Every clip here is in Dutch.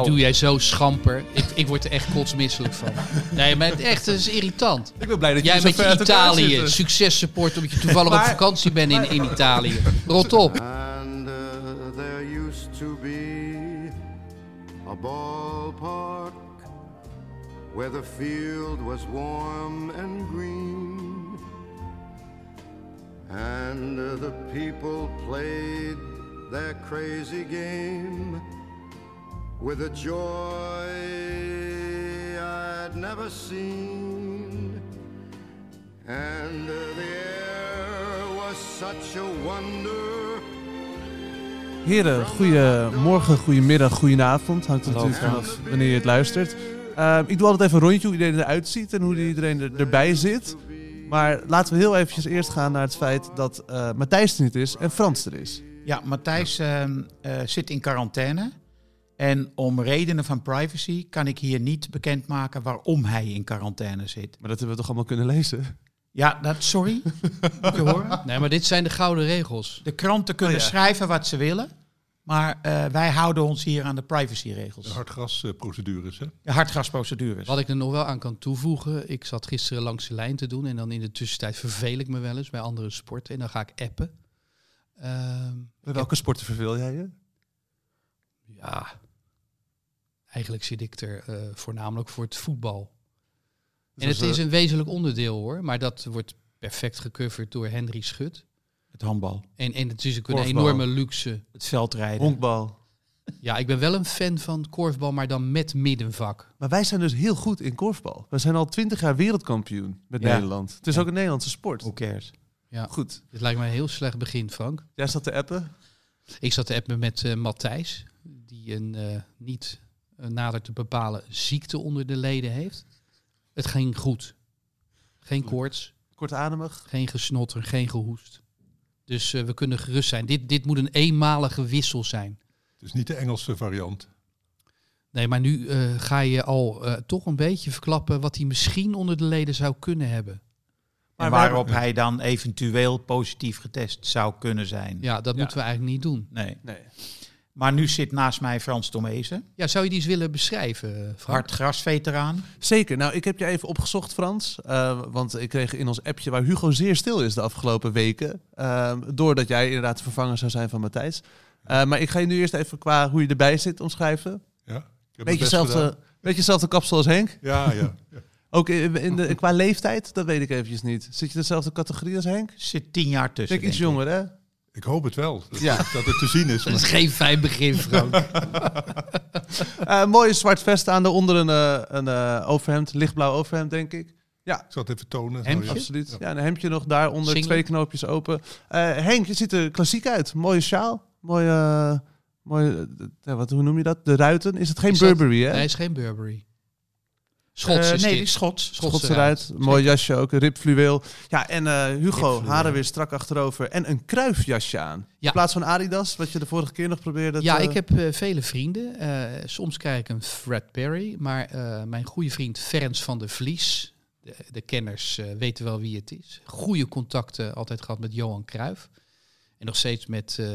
Die doe jij zo schamper. Ik, ik word er echt kotsmisselijk van. Nee, maar het echt, het is irritant. Ik ben blij dat Jij met je Italië, zitten. successupport omdat je toevallig op vakantie bent in, in Italië. Rot op. And uh, there used to be a ballpark where the field was warm and green. And uh, the people played their crazy game with a joy I'd never seen. And uh, the air was such a wonder. Heren, goedemorgen, goedemiddag, goedenavond. Hangt er natuurlijk vanaf wanneer je het luistert. Ehm, ik doe altijd even een rondje hoe iedereen eruit ziet en hoe iedereen er, erbij zit. Maar laten we heel eventjes eerst gaan naar het feit dat eh, Matthijs er niet is en Frans er is. Ja, Matthijs ehm, eh, zit in quarantaine. En om redenen van privacy kan ik hier niet bekendmaken waarom hij in quarantaine zit. Maar dat hebben we toch allemaal kunnen lezen? Ja, dat, sorry. Moet je horen? Nee, maar dit zijn de gouden regels. De kranten kunnen Oh ja. schrijven wat ze willen. Maar eh, wij houden ons hier aan de privacyregels. De hartgrasprocedures, hè? De hartgasprocedures. Wat ik er nog wel aan kan toevoegen. Ik zat gisteren langs de lijn te doen. En dan in de tussentijd verveel ik me wel eens bij andere sporten. En dan ga ik appen. Ehm, Bij welke sporten verveel jij je? ja, eigenlijk zit ik er eh, voornamelijk voor het voetbal. Dus en het is we- een wezenlijk onderdeel hoor. Maar dat wordt perfect gecoverd door Henry Schut. Het handbal. En, en het is ook een Korfbal. enorme luxe. Het veldrijden. Honkbal. Ja, ik ben wel een fan van korfbal, maar dan met middenvak. Maar wij zijn dus heel goed in korfbal. We zijn al twintig jaar wereldkampioen met Ja. Nederland. Het is Ja. ook een Nederlandse sport. Who cares? Ja. Goed. Dit lijkt mij een heel slecht begin, Frank. Jij zat te appen. Ik zat te appen met eh Matthijs, die een eh, niet eh, nader te bepalen ziekte onder de leden heeft. Het ging goed. Geen koorts, Kortademig. geen gesnotter, geen gehoest. Dus eh, we kunnen gerust zijn. Dit, dit moet een eenmalige wissel zijn. Het is niet de Engelse variant. Nee, maar nu eh, ga je al eh, toch een beetje verklappen wat hij misschien onder de leden zou kunnen hebben. En we waarop hij dan eventueel positief getest zou kunnen zijn. Ja, dat Ja. moeten we eigenlijk niet doen. Nee. Nee. Maar nu zit naast mij Frans Tomezen, Ja, zou je die eens willen beschrijven, eh, Frank? hartgrasveteraan. Zeker. Nou, ik heb je even opgezocht, Frans. Eh, want ik kreeg in ons appje waar Hugo zeer stil is de afgelopen weken. eh, doordat jij inderdaad de vervanger zou zijn van Matthijs. Eh, maar ik ga je nu eerst even qua hoe je erbij zit omschrijven. Ja? Ik heb mijn Beetje beetje hetzelfde kapsel als Henk. Ja, ja. ja. Ook in, de, qua leeftijd, dat weet ik eventjes niet. Zit je dezelfde categorie als Henk? Zit tien jaar tussen. Denk iets ik. jonger, hè? Ik hoop het wel. Dat, Ja. dat het te zien is. Dat is maar- geen fijn begin, Frank. Eh mooie zwart vest aan, daaronder een, eh, een eh, overhemd, lichtblauw overhemd, denk ik. Ik zal het even tonen. Hemdje? Ja. Absoluut. Ja, een hemdje nog daaronder, Singlet? twee knoopjes open. Eh, Henk, je ziet er klassiek uit. Mooie sjaal. Mooie, mooie ja, wat, hoe noem je dat? De ruiten. Is het geen Is dat- Burberry, hè? Nee, het is geen Burberry. Schots Eh, nee, die is Schots. Schotse Schotse ruit. ruit. Mooi jasje ook, een ribfluweel. Ja, en eh, Hugo, haren weer strak achterover. En een kruifjasje aan. Ja. In plaats van Adidas, wat je de vorige keer nog probeerde. Ja, te- ik heb eh, vele vrienden. Eh, soms krijg ik een Fred Perry. Maar eh, mijn goede vriend Ferens van der Vlies. De, de kenners eh, weten wel wie het is. Goede contacten altijd gehad met Johan Cruijff. En nog steeds met eh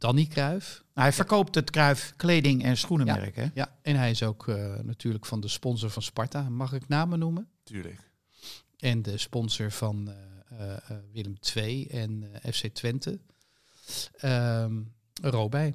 Danny Cruijff. Nou, hij verkoopt het Kruif kleding- en schoenenmerk. Hè? Ja, en hij is ook eh, natuurlijk van de sponsor van Sparta. Mag ik namen noemen? Tuurlijk. En de sponsor van eh, eh, Willem II en eh, FC Twente. Ehm Robij.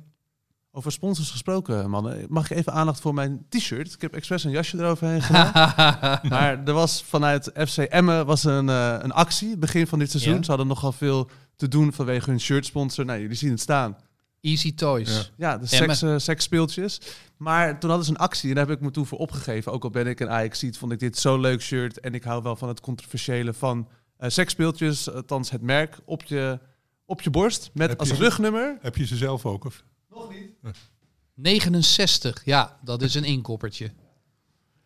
Over sponsors gesproken, mannen. Mag ik even aandacht voor mijn t-shirt? Ik heb expres een jasje eroverheen gedaan. maar er was vanuit FC Emmen was een, eh, een actie, begin van dit seizoen. Ja. Ze hadden nogal veel te doen vanwege hun shirtsponsor. Nou, jullie zien het staan. Easy Toys. Ja. Ja, de seks, eh, seksspeeltjes. Maar toen hadden ze een actie en daar heb ik me toe voor opgegeven. Ook al ben ik een ajax vond ik dit zo'n leuk shirt. En ik hou wel van het controversiële van eh seksspeeltjes. Althans het merk op je, op je borst. Met Heb als je- rugnummer. Heb je ze zelf ook? Of? 69, ja, dat is een inkoppertje.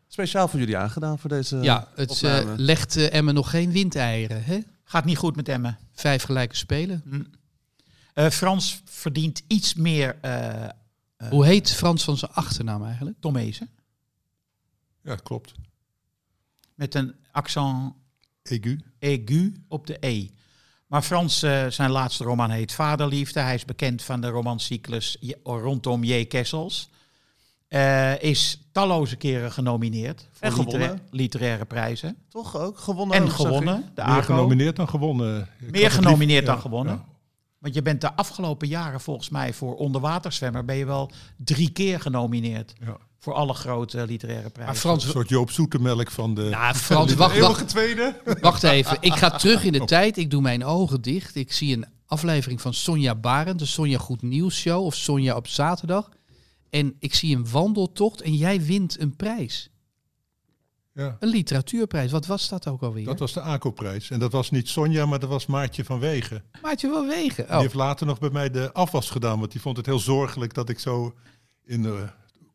Speciaal voor jullie aangedaan voor deze ja, het eh, legt Emmen nog geen windeieren. Hè? Gaat niet goed met Emmen. Vijf gelijke spelen. Hm. Eh, Frans verdient iets meer eh eh, Hoe heet Frans van zijn achternaam eigenlijk? Tomezen. Ja, klopt. Met een accent Egu. aigu op de E. Maar Frans, eh, zijn laatste roman heet Vaderliefde. Hij is bekend van de romancyclus rondom J. Kessels. Eh, is talloze keren genomineerd voor En gewonnen. litera- literaire prijzen. Toch ook? Gewonnen En ook, gewonnen. De Meer ACO. genomineerd dan gewonnen. Ik Meer genomineerd lief- dan gewonnen. ja. Want je bent de afgelopen jaren volgens mij voor onderwaterzwemmer... ben je wel drie keer genomineerd. Ja. Voor alle grote literaire Maar prijzen. Een soort Joop Zoetemelk van de... nou, Frans wacht, wacht, tweede. wacht even. Ik ga terug in de tijd. Ik doe mijn ogen dicht. Ik zie een aflevering van Sonja Barend, de Sonja Goed Nieuws Show of Sonja op zaterdag. En ik zie een wandeltocht en jij wint een prijs. Ja, Een literatuurprijs. Wat was dat ook alweer? dat was de ACO-prijs. En dat was niet Sonja, maar dat was Maartje van Wegen. Maatje wel wegen. Die Oh. heeft later nog bij mij de afwas gedaan. Want die vond het heel zorgelijk dat ik zo in uh,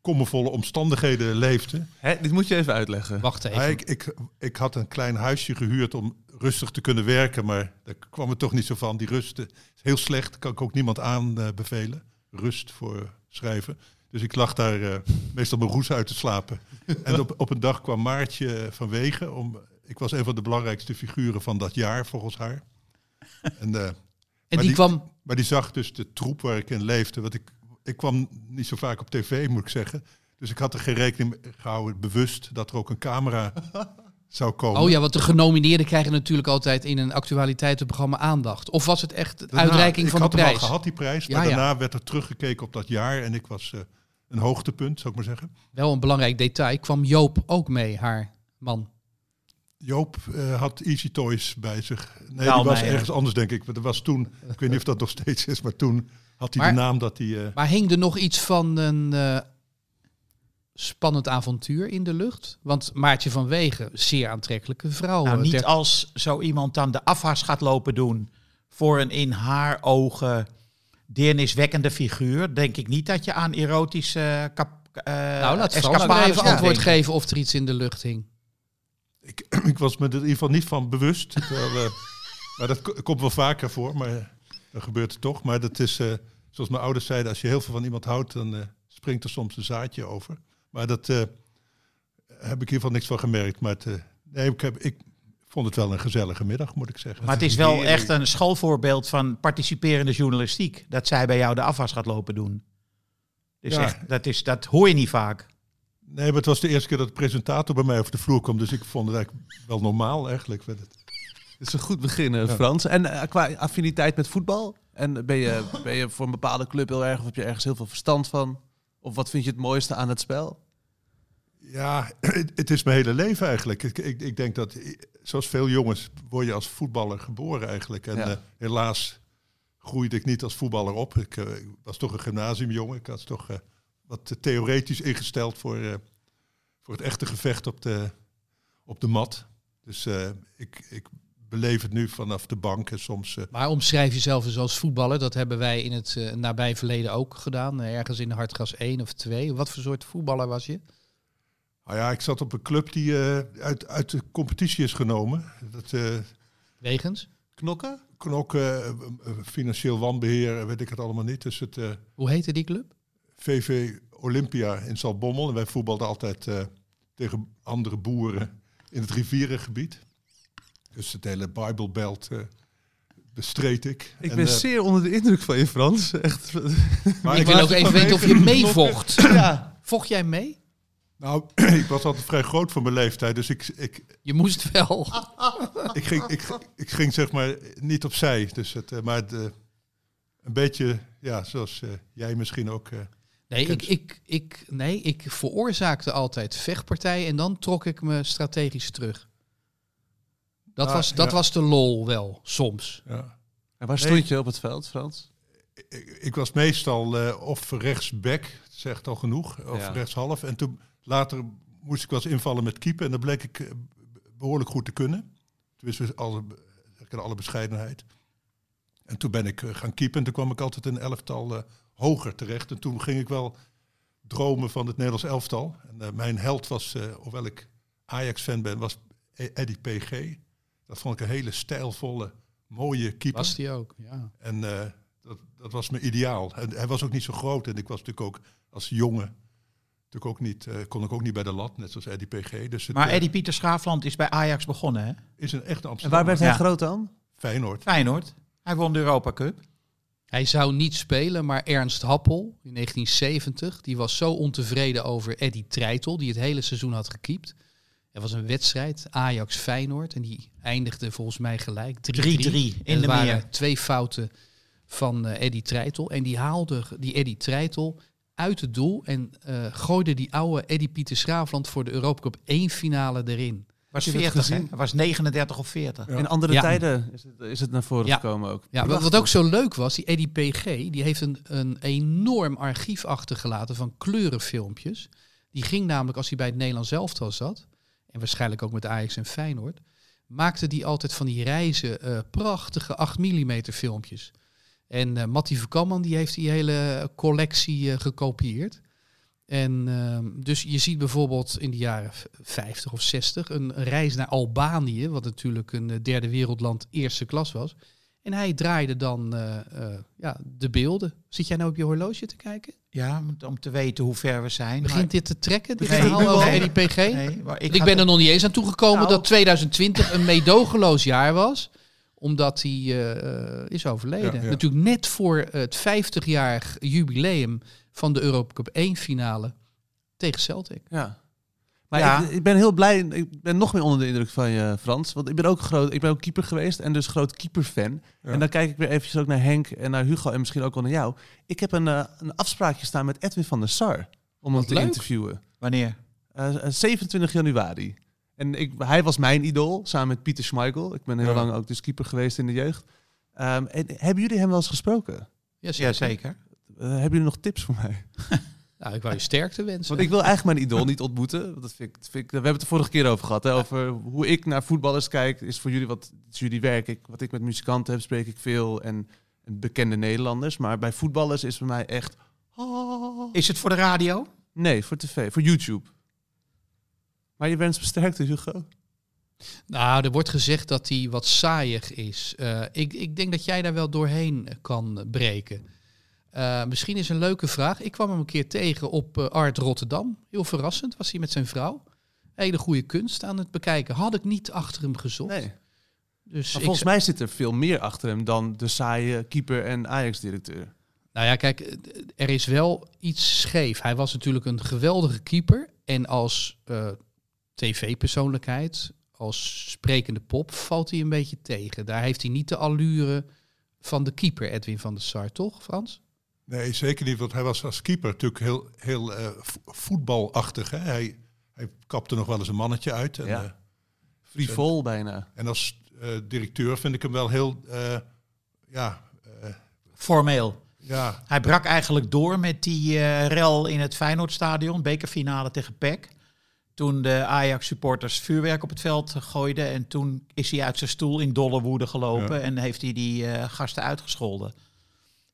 kommervolle omstandigheden leefde. Hè, dit moet je even uitleggen. Wacht even. Ik, ik, ik had een klein huisje gehuurd om rustig te kunnen werken. Maar daar kwam het toch niet zo van. Die rust is heel slecht. Kan ik ook niemand aanbevelen. Rust voor schrijven. Dus ik lag daar uh, meestal mijn roes uit te slapen. en op, op een dag kwam Maartje van Wegen. Om, ik was een van de belangrijkste figuren van dat jaar, volgens haar. En, uh, en die, die kwam... Maar die zag dus de troep waar ik in leefde. Want ik, ik kwam niet zo vaak op tv, moet ik zeggen. Dus ik had er geen rekening mee gehouden, bewust, dat er ook een camera zou komen. Oh ja, want de genomineerden krijgen natuurlijk altijd in een actualiteitenprogramma aandacht. Of was het echt de daarna, uitreiking van de prijs? Ik had hem al gehad, die prijs. Maar Ja, ja. daarna werd er teruggekeken op dat jaar. En ik was uh, een hoogtepunt, zou ik maar zeggen. Wel een belangrijk detail. Kwam Joop ook mee, haar man? Joop uh, had Easy Toys bij zich. Nee, Nou, die was nee, ergens anders, denk ik. Maar dat was toen, ik weet niet of dat nog steeds is, maar toen had hij Maar- de naam dat hij... Uh, Maar hing er nog iets van een eh, spannend avontuur in de lucht? Want Maartje van Wegen, zeer aantrekkelijke vrouw. Nou, eh, niet ter- als zo iemand dan de afwas gaat lopen doen voor een in haar ogen deerniswekkende figuur, denk ik niet dat je aan erotische kap, uh, nou, laat even antwoord denken. geven of er iets in de lucht hing. ik, ik was me er in ieder geval niet van bewust. terwijl, uh, maar dat ko- komt wel vaker voor, maar dan gebeurt het toch. Maar dat is, uh, zoals mijn ouders zeiden, als je heel veel van iemand houdt, dan uh, springt er soms een zaadje over. Maar dat uh, heb ik in ieder geval niks van gemerkt. Maar het, uh, nee, ik, heb, ik vond het wel een gezellige middag, moet ik zeggen. Maar het is wel echt een schoolvoorbeeld van participerende journalistiek. Dat zij bij jou de afwas gaat lopen doen. Dus Ja. echt, dat, is, dat hoor je niet vaak. Nee, maar het was de eerste keer dat de presentator bij mij over de vloer kwam. Dus ik vond het eigenlijk wel normaal eigenlijk. Het. Is een goed begin, eh, Ja. Frans. En eh, qua affiniteit met voetbal? En ben je, ben je voor een bepaalde club heel erg, of heb je ergens heel veel verstand van? Of wat vind je het mooiste aan het spel? Ja, het, het is mijn hele leven eigenlijk. Ik, ik, ik denk dat, zoals veel jongens, word je als voetballer geboren eigenlijk. En Ja. eh, helaas groeide ik niet als voetballer op. Ik, eh, ik was toch een gymnasiumjongen. Ik was toch eh, wat theoretisch ingesteld voor, voor het echte gevecht op de, op de mat. Dus ik, ik beleef het nu vanaf de bank en soms... Maar omschrijf jezelf eens als voetballer. Dat hebben wij in het nabij verleden ook gedaan. ergens in de Hartgras 1 of 2. Wat voor soort voetballer was je? Nou ja, ik zat op een club die eh, uit, uit de competitie is genomen. Dat, eh, Wegens? Knokken? knokken, eh, financieel wanbeheer, eh, weet ik het allemaal niet. Dus het... eh, Hoe heette die club? VV Olympia in Zaltbommel. En wij voetbalden altijd eh, tegen andere boeren in het rivierengebied. Dus het hele Bijbelbelt eh bestreed ik. Ik En, ben zeer onder de indruk van je, Frans. Echt. maar ik ik, wil ook even weten of je meevocht. ja. Vocht jij mee? Nou, ik was altijd vrij groot voor mijn leeftijd. Dus ik, ik, Je moest wel. ik, ging, ik, ik ging zeg maar niet opzij. Dus het, eh, maar het, eh, een beetje, ja, zoals eh, jij misschien ook. eh, Nee ik, ik, ik, nee, ik veroorzaakte altijd vechtpartijen en dan trok ik me strategisch terug. Dat, Ah, was, dat ja. was de lol wel, soms. ja. En waar Nee. stond je op het veld, Frans? ik, ik was meestal eh, of rechtsback, zegt al genoeg, of Ja. rechtshalf. En toen later moest ik wel eens invallen met keeper. En dat bleek ik eh, behoorlijk goed te kunnen. Tenminste, alle, ik in alle bescheidenheid. En toen ben ik eh, gaan keepen. En toen kwam ik altijd een elftal eh, hoger terecht. En toen ging ik wel dromen van het Nederlands elftal. En eh, mijn held was, eh, hoewel ik Ajax-fan ben, was E- Eddie PG. Dat vond ik een hele stijlvolle, mooie keeper. Was die ook, ja. En eh, dat, dat was mijn ideaal. En hij was ook niet zo groot. En ik was natuurlijk ook als jongen. Natuurlijk ook niet, eh, kon ik ook niet bij de lat, net zoals Eddie PG. Dus het Maar eh, Eddie Pieter Schaafland is bij Ajax begonnen, hè? is een echte En Amsterdam. waar werd hij Ja. groot dan? Feyenoord. Feyenoord. Hij won de Europa Cup. Hij zou niet spelen, maar Ernst Happel in 1970, die was zo ontevreden over Eddie Treitel, die het hele seizoen had gekiept. Er was een wedstrijd, Ajax-Feyenoord, en die eindigde volgens mij gelijk 3-3. 3-3 in En de waren meer. twee fouten van eh Eddie Treitel. En die haalde die Eddie Treitel uit het doel en eh, gooide die oude Eddie Pieter Schraafland voor de Europa Cup 1 finale erin. Was Heb je dat 40, hè? gezien? Was 39 of 40. Ja. In andere Ja. tijden is het, is het naar voren Ja. gekomen ook. Ja, wat, wat ook zo leuk was, die Eddie PG, die heeft een, een enorm archief achtergelaten van kleurenfilmpjes. Die ging namelijk, als hij bij het Nederlands elftal zat, en waarschijnlijk ook met Ajax en Feyenoord, maakte die altijd van die reizen eh, prachtige 8 mm filmpjes. En eh Mattie Verkamman die heeft die hele collectie eh, gekopieerd. En ehm, dus je ziet bijvoorbeeld in de jaren v- 50 of 60 een reis naar Albanië, wat natuurlijk een eh, derde wereldland eerste klas was. En hij draaide dan ja, de beelden. Zit jij nou op je horloge te kijken? Ja, om- te weten hoe ver we zijn. Begint dit te trekken, dit Nee, verhaal nu over al. Eddie PG? Maar- nee, Ik, ben er nog niet eens aan toegekomen Nou. dat 2020 een meedogenloos jaar was. Omdat hij eh, eh, is overleden. Ja, ja. Natuurlijk net voor het 50-jarig jubileum van de Europa Cup 1 finale tegen Celtic. Ja. Maar Ja. Ik, ik ben heel blij. Ik ben nog meer onder de indruk van je, Frans. Want ik ben ook groot. Ik ben ook keeper geweest en dus groot keeperfan. Ja. En dan kijk ik weer eventjes ook naar Henk en naar Hugo en misschien ook wel naar jou. Ik heb een, eh, een afspraakje staan met Edwin van der Sar om hem te leuk. interviewen. Wanneer? Eh, eh, 27 januari. En ik, hij was mijn idool, samen met Pieter Schmeichel. Ik ben heel Ja. lang ook dus keeper geweest in de jeugd. Ehm, en, hebben jullie hem wel eens gesproken? Ja, zeker. Eh, hebben jullie nog tips voor mij? Nou, ik wou je sterkte wensen. Want ik wil eigenlijk mijn idool niet ontmoeten. Want Dat vind ik, dat vind ik, we hebben het de vorige keer over gehad. Hè, over hoe ik naar voetballers kijk. Is voor jullie wat is jullie werk. Ik, wat ik met muzikanten heb, spreek ik veel. En, en bekende Nederlanders. Maar bij voetballers is voor mij echt. oh. Is het voor de radio? Nee, voor tv, voor YouTube. Maar je wens besterkte, Hugo. Nou, er wordt gezegd dat hij wat saaiig is. Eh, ik, ik denk dat jij daar wel doorheen kan breken. Eh, misschien is een leuke vraag. Ik kwam hem een keer tegen op eh, Art Rotterdam. Heel verrassend was hij met zijn vrouw. Hele goede kunst aan het bekijken. Had ik niet achter hem gezocht. Nee. Dus Maar volgens mij zit er veel meer achter hem dan de saaie keeper en Ajax-directeur. Nou ja, kijk, er is wel iets scheef. Hij was natuurlijk een geweldige keeper. En als tv-persoonlijkheid, als sprekende pop, valt hij een beetje tegen. Daar heeft hij niet de allure van de keeper, Edwin van der Sar, toch, Frans? Nee, zeker niet, want hij was als keeper natuurlijk heel, heel eh, vo- voetbalachtig. Hè? Hij, hij kapte nog wel eens een mannetje uit. En, Ja. eh, Frivol bijna. en als eh, directeur vind ik hem wel heel, eh, ja, eh, Formeel. ja, Hij brak eigenlijk door met die eh, rel in het Feyenoordstadion, bekerfinale tegen PEC. Toen de Ajax-supporters vuurwerk op het veld gooiden. En toen is hij uit zijn stoel in dolle woede gelopen Ja. en heeft hij die eh, gasten uitgescholden.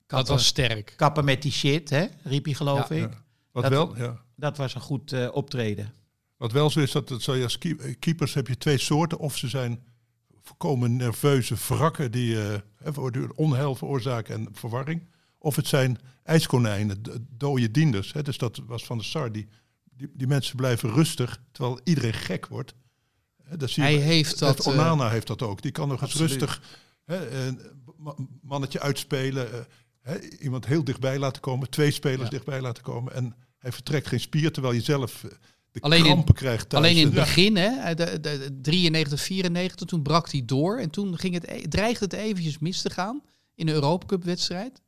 Dat was sterk. kappen met die shit, hè? riep hij geloof Ja. ik. Ja. wat Dat- wel, ja. Dat was een goed eh, optreden. Wat wel zo is, dat het zo, als eh, keepers heb je twee soorten. Of ze zijn volkomen nerveuze wrakken die eh, hè, voortdurend onheil veroorzaken en verwarring. Of het zijn ijskonijnen, dode dienders. Hè. Dus dat was van de SAR. Die, die, die mensen blijven rustig, terwijl iedereen gek wordt. Hè, dat zie je Hij bij- heeft dat, Net eh, Onana heeft dat ook. Die kan nog eens rustig hè, een ma- mannetje uitspelen. eh, hè, iemand heel dichtbij laten komen. Twee spelers Ja. dichtbij laten komen. En hij vertrekt geen spier, terwijl je zelf eh, de Alleen in- krampen krijgt thuis. Alleen in het Ja. begin, hè, de, de, de 93, 94, toen brak hij door. En toen ging het, e- dreigde het eventjes mis te gaan in de Europa Cup wedstrijd.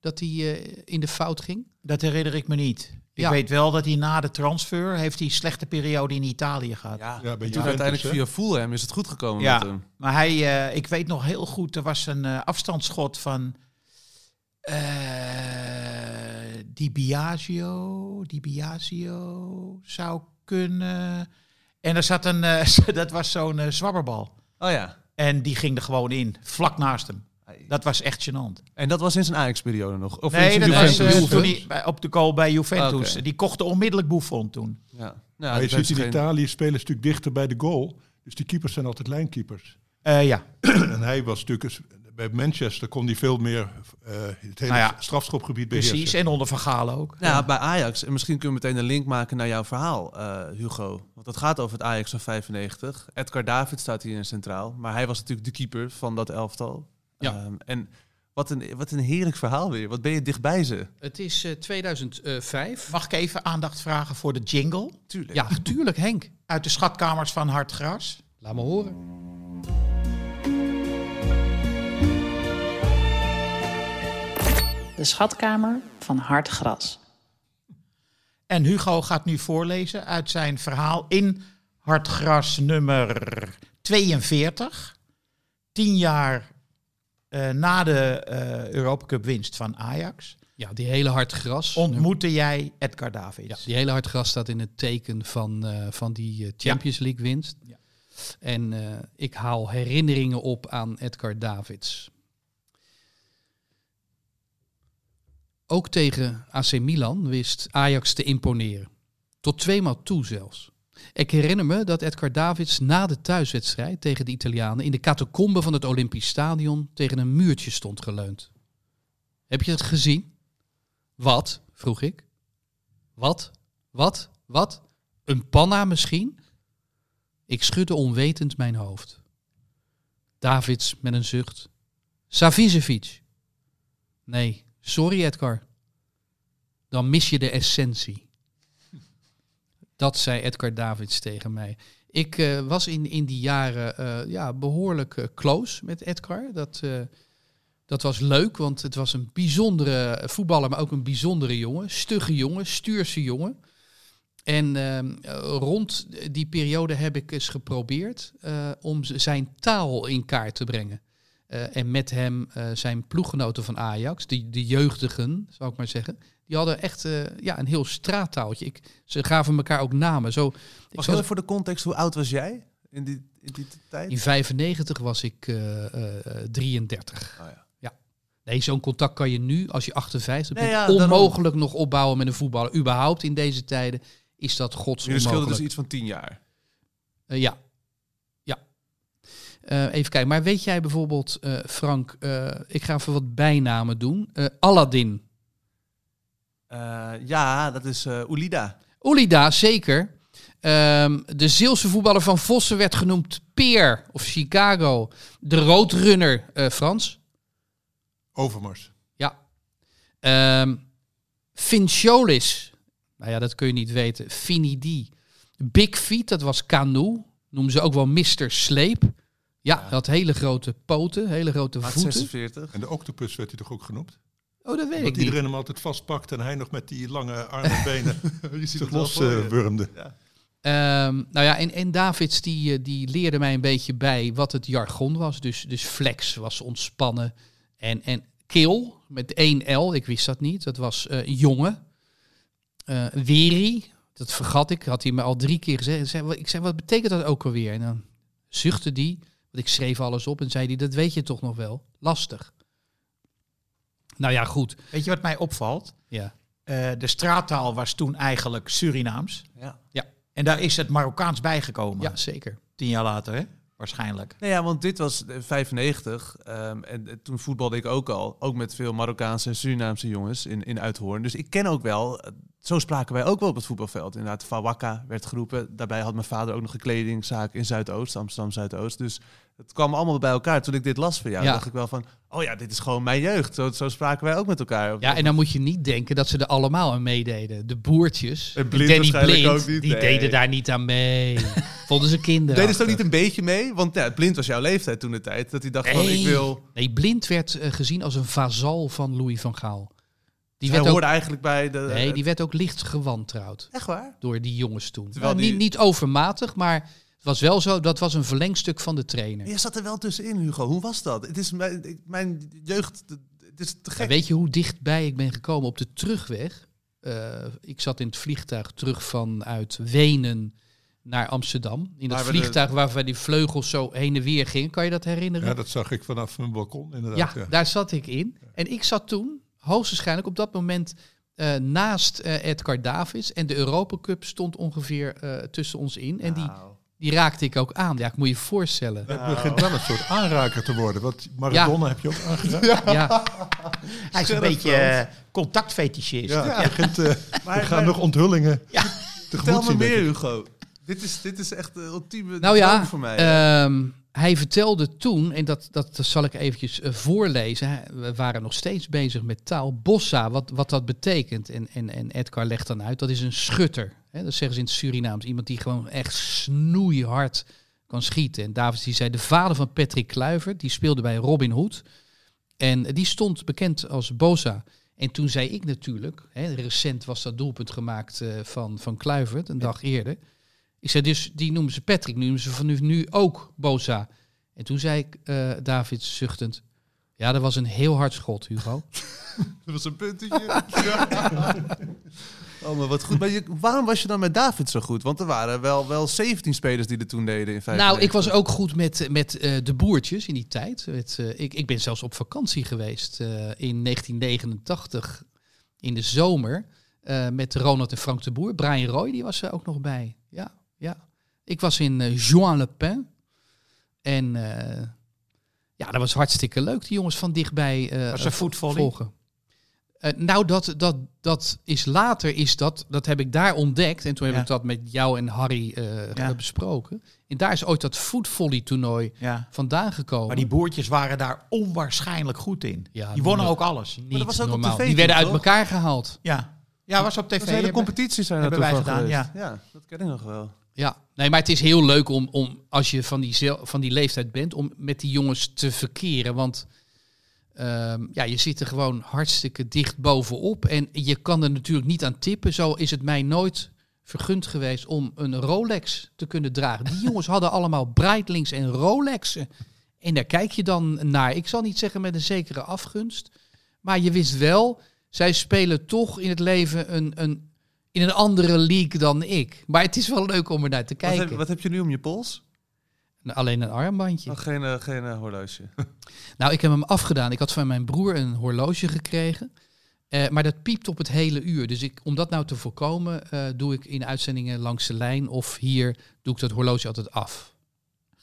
Dat hij eh, in de fout ging. Dat herinner ik me niet. Ik Ja. weet wel dat hij na de transfer heeft hij een slechte periode in Italië gehad. Ja, Ja, toen uiteindelijk via Fulham is het goed gekomen Ja. met hem. Maar hij, eh, ik weet nog heel goed, er was een eh, afstandsschot van eh Di Biagio, Di Biagio zou kunnen. En er zat een, eh, dat was zo'n zwabberbal. Oh ja. En die ging er gewoon in, vlak naast hem. Dat was echt gênant. En dat was in zijn Ajax-periode nog? Of in nee, zijn dat was Juventus? eh, toen hij bij- op de goal bij Juventus. Die kochten onmiddellijk Buffon toen. Ja. Nou, je ziet in geen- Italië spelen ze natuurlijk dichter bij de goal. Dus die keepers zijn altijd lijnkeepers. Eh, ja, en hij was natuurlijk... bij Manchester kon hij veel meer eh, het hele Nou ja, strafschopgebied precies. beheersen. En onder Van Gaal ook. Ja, bij Ajax. En misschien kunnen we meteen een link maken naar jouw verhaal, eh, Hugo. Want dat gaat over het Ajax van 95. Edgar David staat hier in centraal. Maar hij was natuurlijk de keeper van dat elftal. Ja. Ehm, en Wat een, wat een heerlijk verhaal weer. Wat ben je dichtbij ze. Het is eh, 2005. Mag ik even aandacht vragen voor de jingle? Tuurlijk. Ja, tuurlijk Henk. Uit de schatkamers van Hartgras. Laat me horen. De schatkamer van Hartgras. En Hugo gaat nu voorlezen uit zijn verhaal in Hartgras nummer 42. Tien jaar eh, na de Europa Cup winst van Ajax. Ja, die hele hard gras. Ontmoette jij Edgar Ja, Davids. die hele hard gras staat in het teken van, eh, van die Champions League winst. Ja. En ik haal herinneringen op aan Edgar Davids. Ook tegen AC Milan wist Ajax te imponeren. Tot tweemaal toe zelfs. Ik herinner me dat Edgar Davids na de thuiswedstrijd tegen de Italianen in de catacombe van het Olympisch Stadion tegen een muurtje stond geleund. Heb je het gezien? Wat? vroeg ik. Wat? Wat? Wat? Een panna misschien? Ik schudde onwetend mijn hoofd. Davids met een zucht. Savicevic. Nee, sorry Edgar. Dan mis je de essentie. Dat zei Edgar Davids tegen mij. Ik eh, was in, in die jaren eh, ja, behoorlijk eh, close met Edgar. Dat, dat was leuk, want het was een bijzondere voetballer, maar ook een bijzondere jongen. Stugge jongen, stuurse jongen. En rond die periode heb ik eens geprobeerd om zijn taal in kaart te brengen. En met hem zijn ploeggenoten van Ajax, die, de jeugdigen, zou ik maar zeggen. Die hadden echt eh, ja, een heel straattaaltje. Ik, ze gaven elkaar ook namen. Zo, Was heel voor de context, hoe oud was jij in die, in die tijd? in 95 was ik eh, eh, eh, 33. Oh ja. Nee, zo'n contact kan je nu, als je 58 Nee, bent, ja, onmogelijk nog opbouwen met een voetballer. Überhaupt in deze tijden is dat gods Jullie scheelden dus iets van tien jaar. Eh, ja. Ja. Eh, even kijken. Maar weet jij bijvoorbeeld, eh, Frank, eh, ik ga even wat bijnamen doen. Eh Aladdin. Eh, ja, dat is eh Ulida. Olida, zeker. Ehm, de Zeelse voetballer van Vossen werd genoemd Peer of Chicago. De Roodrunner, eh, Frans. Overmars. Ja. Ehm Fincholis. Nou ja, dat kun je niet weten. Finidi. Big Feet, dat was Canoe. Noemen ze ook wel Mr. Sleep. Ja, Ja. had hele grote poten, hele grote voeten. 46. En de octopus werd hij toch ook genoemd? Oh, dat weet ik Dat niet. iedereen hem altijd vastpakt en hij nog met die lange armen en benen Je ziet zich het wel los voor je. eh, wurmde. Ehm, nou ja, en, en Davids die, eh, die leerde mij een beetje bij wat het jargon was. Dus, dus flex was ontspannen. En, en kill met één L, ik wist dat niet. Dat was eh, een jongen. Eh Weri, dat vergat ik, had hij me al drie keer gezegd. Ik zei, wat- Ik zei, wat betekent dat ook alweer? En dan zuchtte die, want ik schreef alles op en zei hij, dat weet je toch nog wel? Lastig. Nou ja, goed. Weet je wat mij opvalt? Ja. Eh, de straattaal was toen eigenlijk Surinaams. Ja. En daar is het Marokkaans bijgekomen. ja, zeker. Tien jaar later, hè? Waarschijnlijk. Nee, ja, want dit was eh, 95 ehm, en eh, toen voetbalde ik ook al. Ook met veel Marokkaanse en Surinaamse jongens in, in Uithoorn. Dus ik ken ook wel, eh, zo spraken wij ook wel op het voetbalveld. Inderdaad, Fawakka werd geroepen. Daarbij had mijn vader ook nog een kledingzaak in Zuidoost, Amsterdam Zuidoost. Dus het kwam allemaal bij elkaar. Toen ik dit las van jou, Ja. dacht ik wel van... Oh ja, dit is gewoon mijn jeugd. Zo, zo spraken wij ook met elkaar. Ja, en dan moet je niet denken dat ze er allemaal aan meededen. De boertjes, En Blind Danny Blind, ook niet. die Nee. deden daar niet aan mee. Vonden ze kinderen. Deden ze ook niet een beetje mee? Want ja, Blind was jouw leeftijd toen de tijd. Dat hij dacht van, ik wil... Nee, Blind werd eh, gezien als een vazal van Louis van Gaal. Die werd, ook, eigenlijk bij de... nee, die werd ook licht gewantrouwd Echt waar? door die jongens toen. Terwijl Nou, die- niet, niet overmatig, maar het was wel zo, dat was een verlengstuk van de trainer. Je zat er wel tussenin, Hugo. Hoe was dat? Het is mijn, mijn jeugd... Het is te gek. weet je hoe dichtbij ik ben gekomen op de terugweg? Eh, ik zat in het vliegtuig terug vanuit Wenen naar Amsterdam. In de- vliegtuig waar die vleugels zo heen en weer gingen. Kan je dat herinneren? Ja, dat zag ik vanaf mijn balkon Ja, inderdaad. Ja, daar zat ik in. En ik zat toen, hoogstwaarschijnlijk op dat moment, eh, naast eh, Edgar Davids. En de Europa Cup stond ongeveer eh, tussen ons in. En die, Nou. Die raakte ik ook aan. Ja, ik moet je voorstellen. Het begint wel een soort aanraker te worden. Wat Maradona heb je ook aangeraakt. Ja, Ja, Hij is een beetje eh, contactfetischist. het begint, eh, Maar- er gaan maar- nog onthullingen Ja. tegemoet Vertel me meer. Hugo. Dit is, dit is echt de ultieme nou ja, voor mij. ehm, hij vertelde toen, en dat, dat zal ik eventjes eh, voorlezen. We waren nog steeds bezig met taal. Bossa, wat, wat dat betekent. En, en, en Edgar legt dan uit, dat is een schutter. Hè, dat zeggen ze in het Surinaams. Iemand die gewoon echt snoeihard kan schieten. En Davids die zei, de vader van Patrick Kluivert, die speelde bij Robin Hood. En die stond bekend als Bosa. En toen zei ik natuurlijk, hè, recent was dat doelpunt gemaakt eh, van, van Kluivert, een dag eerder. Ik zei dus, die noemen ze Patrick, nu noemen ze van nu, nu ook Boza. En toen zei ik, eh, David zuchtend, ja, dat was een heel hard schot, Hugo. Dat was een puntje. oh, maar wat goed. Maar je, waarom was je dan met David zo goed? Want er waren wel, wel 17 spelers die er toen deden in 95. nou, ik was ook goed met, met eh, de boertjes in die tijd. Met, eh, ik, ik ben zelfs op vakantie geweest eh, in 1989 in de zomer eh, met Ronald en Frank de Boer. Brian Roy, die was er ook nog bij. Ja, ja. Ik was in eh Juan-le-Pin. En eh, ja, dat was hartstikke leuk, die jongens van dichtbij eh, Was er voetvolley? volgen. Eh, nou, dat, dat, dat is later, is dat, dat heb ik daar ontdekt. En toen heb Ja. ik dat met jou en Harry eh, Ja. besproken. En daar is ooit dat voetvolley toernooi Ja. vandaan gekomen. Maar die boertjes waren daar onwaarschijnlijk goed in. Ja, die wonnen ook alles. niet Maar dat was ook op normaal. tv Die werden uit elkaar gehaald. Ja, ja was op tv. Dat hele competities zijn er hebben toen wij gedaan, ja. ja, dat ken ik nog wel. Ja, nee, maar het is heel leuk om, om als je van die, van die leeftijd bent, om met die jongens te verkeren. Want ehm, ja, je zit er gewoon hartstikke dicht bovenop. En je kan er natuurlijk niet aan tippen. Zo is het mij nooit vergund geweest om een Rolex te kunnen dragen. Die jongens hadden allemaal Breitlings en Rolexen. En daar kijk je dan naar. Ik zal niet zeggen met een zekere afgunst. Maar je wist wel, zij spelen toch in het leven een, een, in een andere league dan ik. Maar het is wel leuk om er naar te Wat kijken. heb, wat heb je nu om je pols? Alleen een armbandje. Oh, geen, eh, geen eh, horloge. Nou, ik heb hem afgedaan. Ik had van mijn broer een horloge gekregen. Eh, maar dat piept op het hele uur. Dus ik, om dat nou te voorkomen, doe ik in uitzendingen langs de lijn of hier doe ik dat horloge altijd af.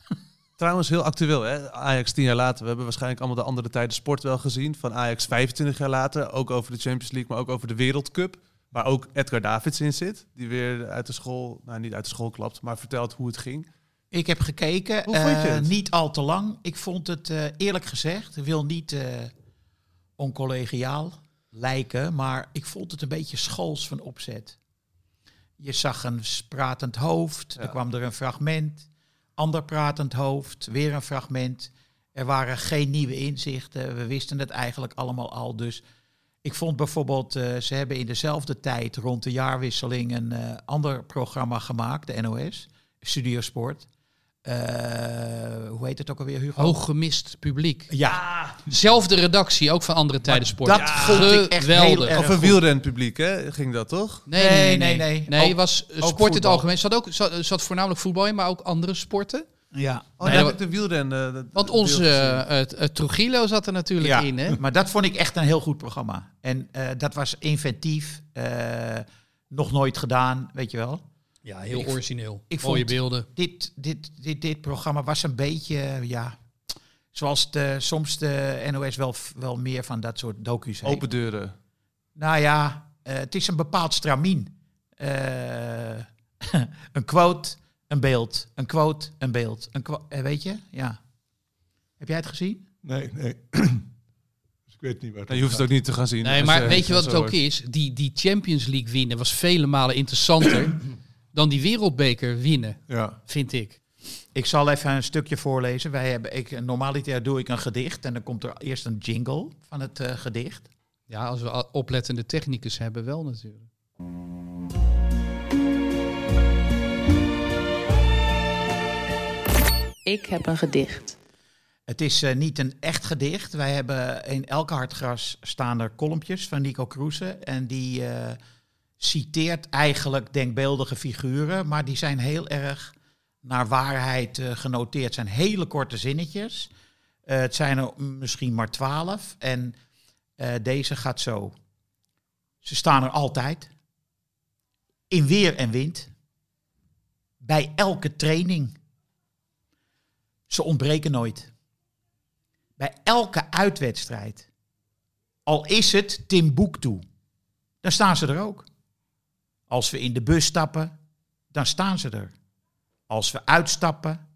Trouwens, heel actueel. Hè? Ajax tien jaar later. We hebben waarschijnlijk allemaal de andere tijden sport wel gezien. Van Ajax 25 jaar later. Ook over de Champions League, maar ook over de Wereldcup. Waar ook Edgar Davids in zit. Die weer uit de school, nou niet uit de school klapt, maar vertelt hoe het ging. Ik heb gekeken, Hoe vond je eh, het? niet al te lang. Ik vond het eh, eerlijk gezegd, ik wil niet eh oncollegiaal lijken, maar ik vond het een beetje schools van opzet. Je zag een pratend hoofd, Ja. er kwam er een fragment, ander pratend hoofd, weer een fragment. Er waren geen nieuwe inzichten, we wisten het eigenlijk allemaal al. Dus ik vond bijvoorbeeld, ze hebben in dezelfde tijd rond de jaarwisseling een ander programma gemaakt, de NOS, Studio Eh, hoe heet het ook alweer, Hugo? Hoog gemist publiek. Ja, Zelfde redactie, ook van andere tijden sport. dat vond ik echt heel Geweldig. erg Of een wielrenpubliek, hè? Ging dat toch? Nee, Nee, nee, nee, nee. nee. Nee, Ook- was eh, ook sport in het algemeen. Zat, ook, zat, zat voornamelijk voetbal in, maar ook andere sporten. ja. Oh, Nee, daar dat- heb ik de wielren. eh, Want onze het Trujillo zat er natuurlijk Ja, in. Hè? maar dat vond ik echt een heel goed programma. En eh, dat was inventief, eh, nog nooit gedaan, weet je wel. Ja, heel Ik- origineel. ik Mooie vond- beelden. Dit, dit, dit, dit programma was een beetje, eh, ja, zoals de, soms de NOS wel, wel meer van dat soort docu's heeft. Open deuren. Nou ja, eh, het is een bepaald stramien. Eh, een quote, een beeld. Een quote, een beeld. Een weet je? Ja. Heb jij het gezien? Nee, nee. dus ik weet niet waar het je hoeft het ook niet te gaan zien. Nee, maar weet je wat het ook is? Die, die Champions League winnen was vele malen interessanter dan die wereldbeker winnen, Ja, vind ik. Ik zal even een stukje voorlezen. Wij hebben, ik, normaliter doe ik een gedicht en dan komt er eerst een jingle van het eh, gedicht. Ja, als we oplettende technicus hebben, wel natuurlijk. Ik heb een gedicht. Het is eh, niet een echt gedicht. Wij hebben in elke hartgras staan er kolompjes van Nico Kroese. En die eh, citeert eigenlijk denkbeeldige figuren, maar die zijn heel erg naar waarheid eh, genoteerd. Het zijn hele korte zinnetjes. Eh, het zijn er misschien maar twaalf. En eh, deze gaat zo. Ze staan er altijd. In weer en wind. Bij elke training. Ze ontbreken nooit. Bij elke uitwedstrijd. Al is het Timbuktu. Dan staan ze er ook. Als we in de bus stappen, dan staan ze er. Als we uitstappen,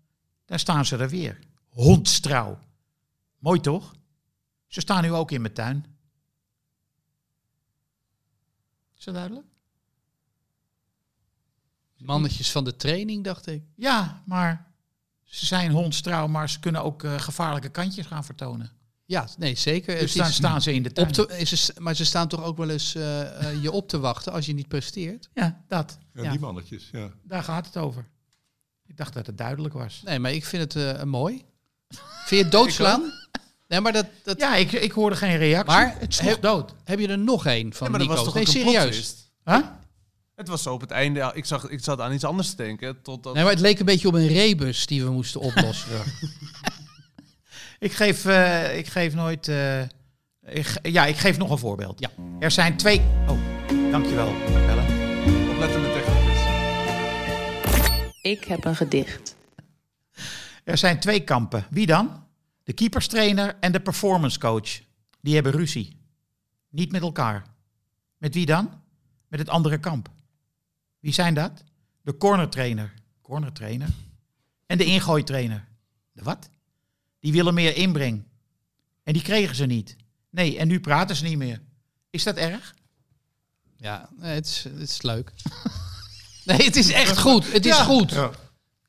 dan staan ze er weer. hondstrouw. Mooi toch? Ze staan nu ook in mijn tuin. Is dat duidelijk? Mannetjes van de training, dacht ik. Ja, maar ze zijn hondstrouw, maar ze kunnen ook eh, gevaarlijke kantjes gaan vertonen. Ja, nee, zeker. Dus Het dan is staan ze in de tuin. op te, is het, maar ze staan toch ook wel eens eh, eh, je op te wachten als je niet presteert? Ja, dat. Ja, Ja. Die mannetjes, ja. Daar gaat het over. Ik dacht dat het duidelijk was. Nee, maar ik vind het eh, mooi. Vind je het doodslaan? Nee, maar dat, dat, Ja, ik, ik hoorde geen reactie. Maar het sloeg heb- dood. heb je er nog één van Ja, maar dat Nico? was toch nee, serieus. Huh? Het was zo op het einde. Ik, zag, ik zat aan iets anders te denken. Totdat... Nee, maar het leek een beetje op een rebus die we moesten oplossen. Ik geef, eh, ik geef nooit. eh, ik, ja, ik geef nog een voorbeeld. Ja. Er zijn twee. Oh, dankjewel, Belle. Oplettende technicus. Ik heb een gedicht. Er zijn twee kampen. Wie dan? De keeperstrainer en de performance coach. Die hebben ruzie. Niet met elkaar. Met wie dan? Met het andere kamp. Wie zijn dat? De cornertrainer. Cornertrainer. En de ingooitrainer. De wat? Die willen meer inbreng. En die kregen ze niet. Nee, en nu praten ze niet meer. Is dat erg? ja, nee, het is, het is leuk. Nee, het is echt goed. Het is Ja. goed. Ja.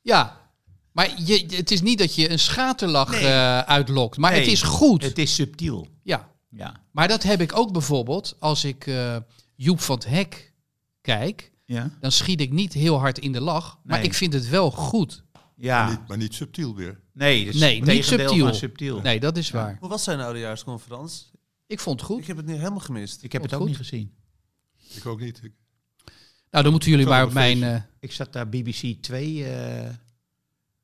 Ja. Maar je, het is niet dat je een schaterlach eh, uitlokt. Maar het Nee. is goed. Het is subtiel. Ja. Ja. Maar dat heb ik ook bijvoorbeeld als ik eh, Joep van het Hek kijk. Ja. Dan schiet ik niet heel hard in de lach. Maar Nee. ik vind het wel goed. Ja. Niet, maar niet subtiel weer. Nee, dus Nee, niet tegendeel subtiel. subtiel. Nee, dat is waar. Hoe was zijn oudejaarsconferentie? Ik vond het goed. Ik heb het nu helemaal gemist. Ik heb het ook Goed. niet gezien. Ik ook niet. Ik- Nou, dan moeten jullie maar op mijn... eh, Ik zat daar BBC 2 eh,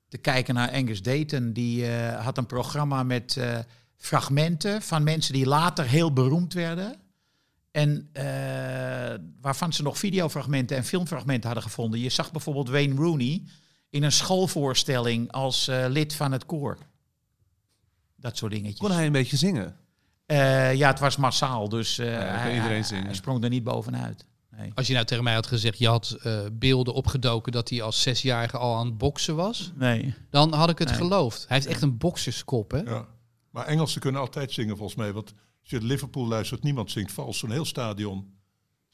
te kijken naar Angus Dayton. Die eh, had een programma met eh, fragmenten van mensen die later heel beroemd werden. En eh, waarvan ze nog videofragmenten en filmfragmenten hadden gevonden. Je zag bijvoorbeeld Wayne Rooney in een schoolvoorstelling als eh, lid van het koor. Dat soort dingetjes. Kon hij een beetje zingen? Eh, ja, het was massaal, dus eh, kan hij, iedereen hij- zingen. hij sprong er niet bovenuit. Nee. als je nou tegen mij had gezegd, je had eh, beelden opgedoken dat hij als zesjarige al aan het boksen was, nee. dan had ik het Nee. geloofd. Hij heeft echt een bokserskop, hè? Ja. Maar Engelsen kunnen altijd zingen volgens mij. Want als je Liverpool luistert, niemand zingt vals. Zo'n heel stadion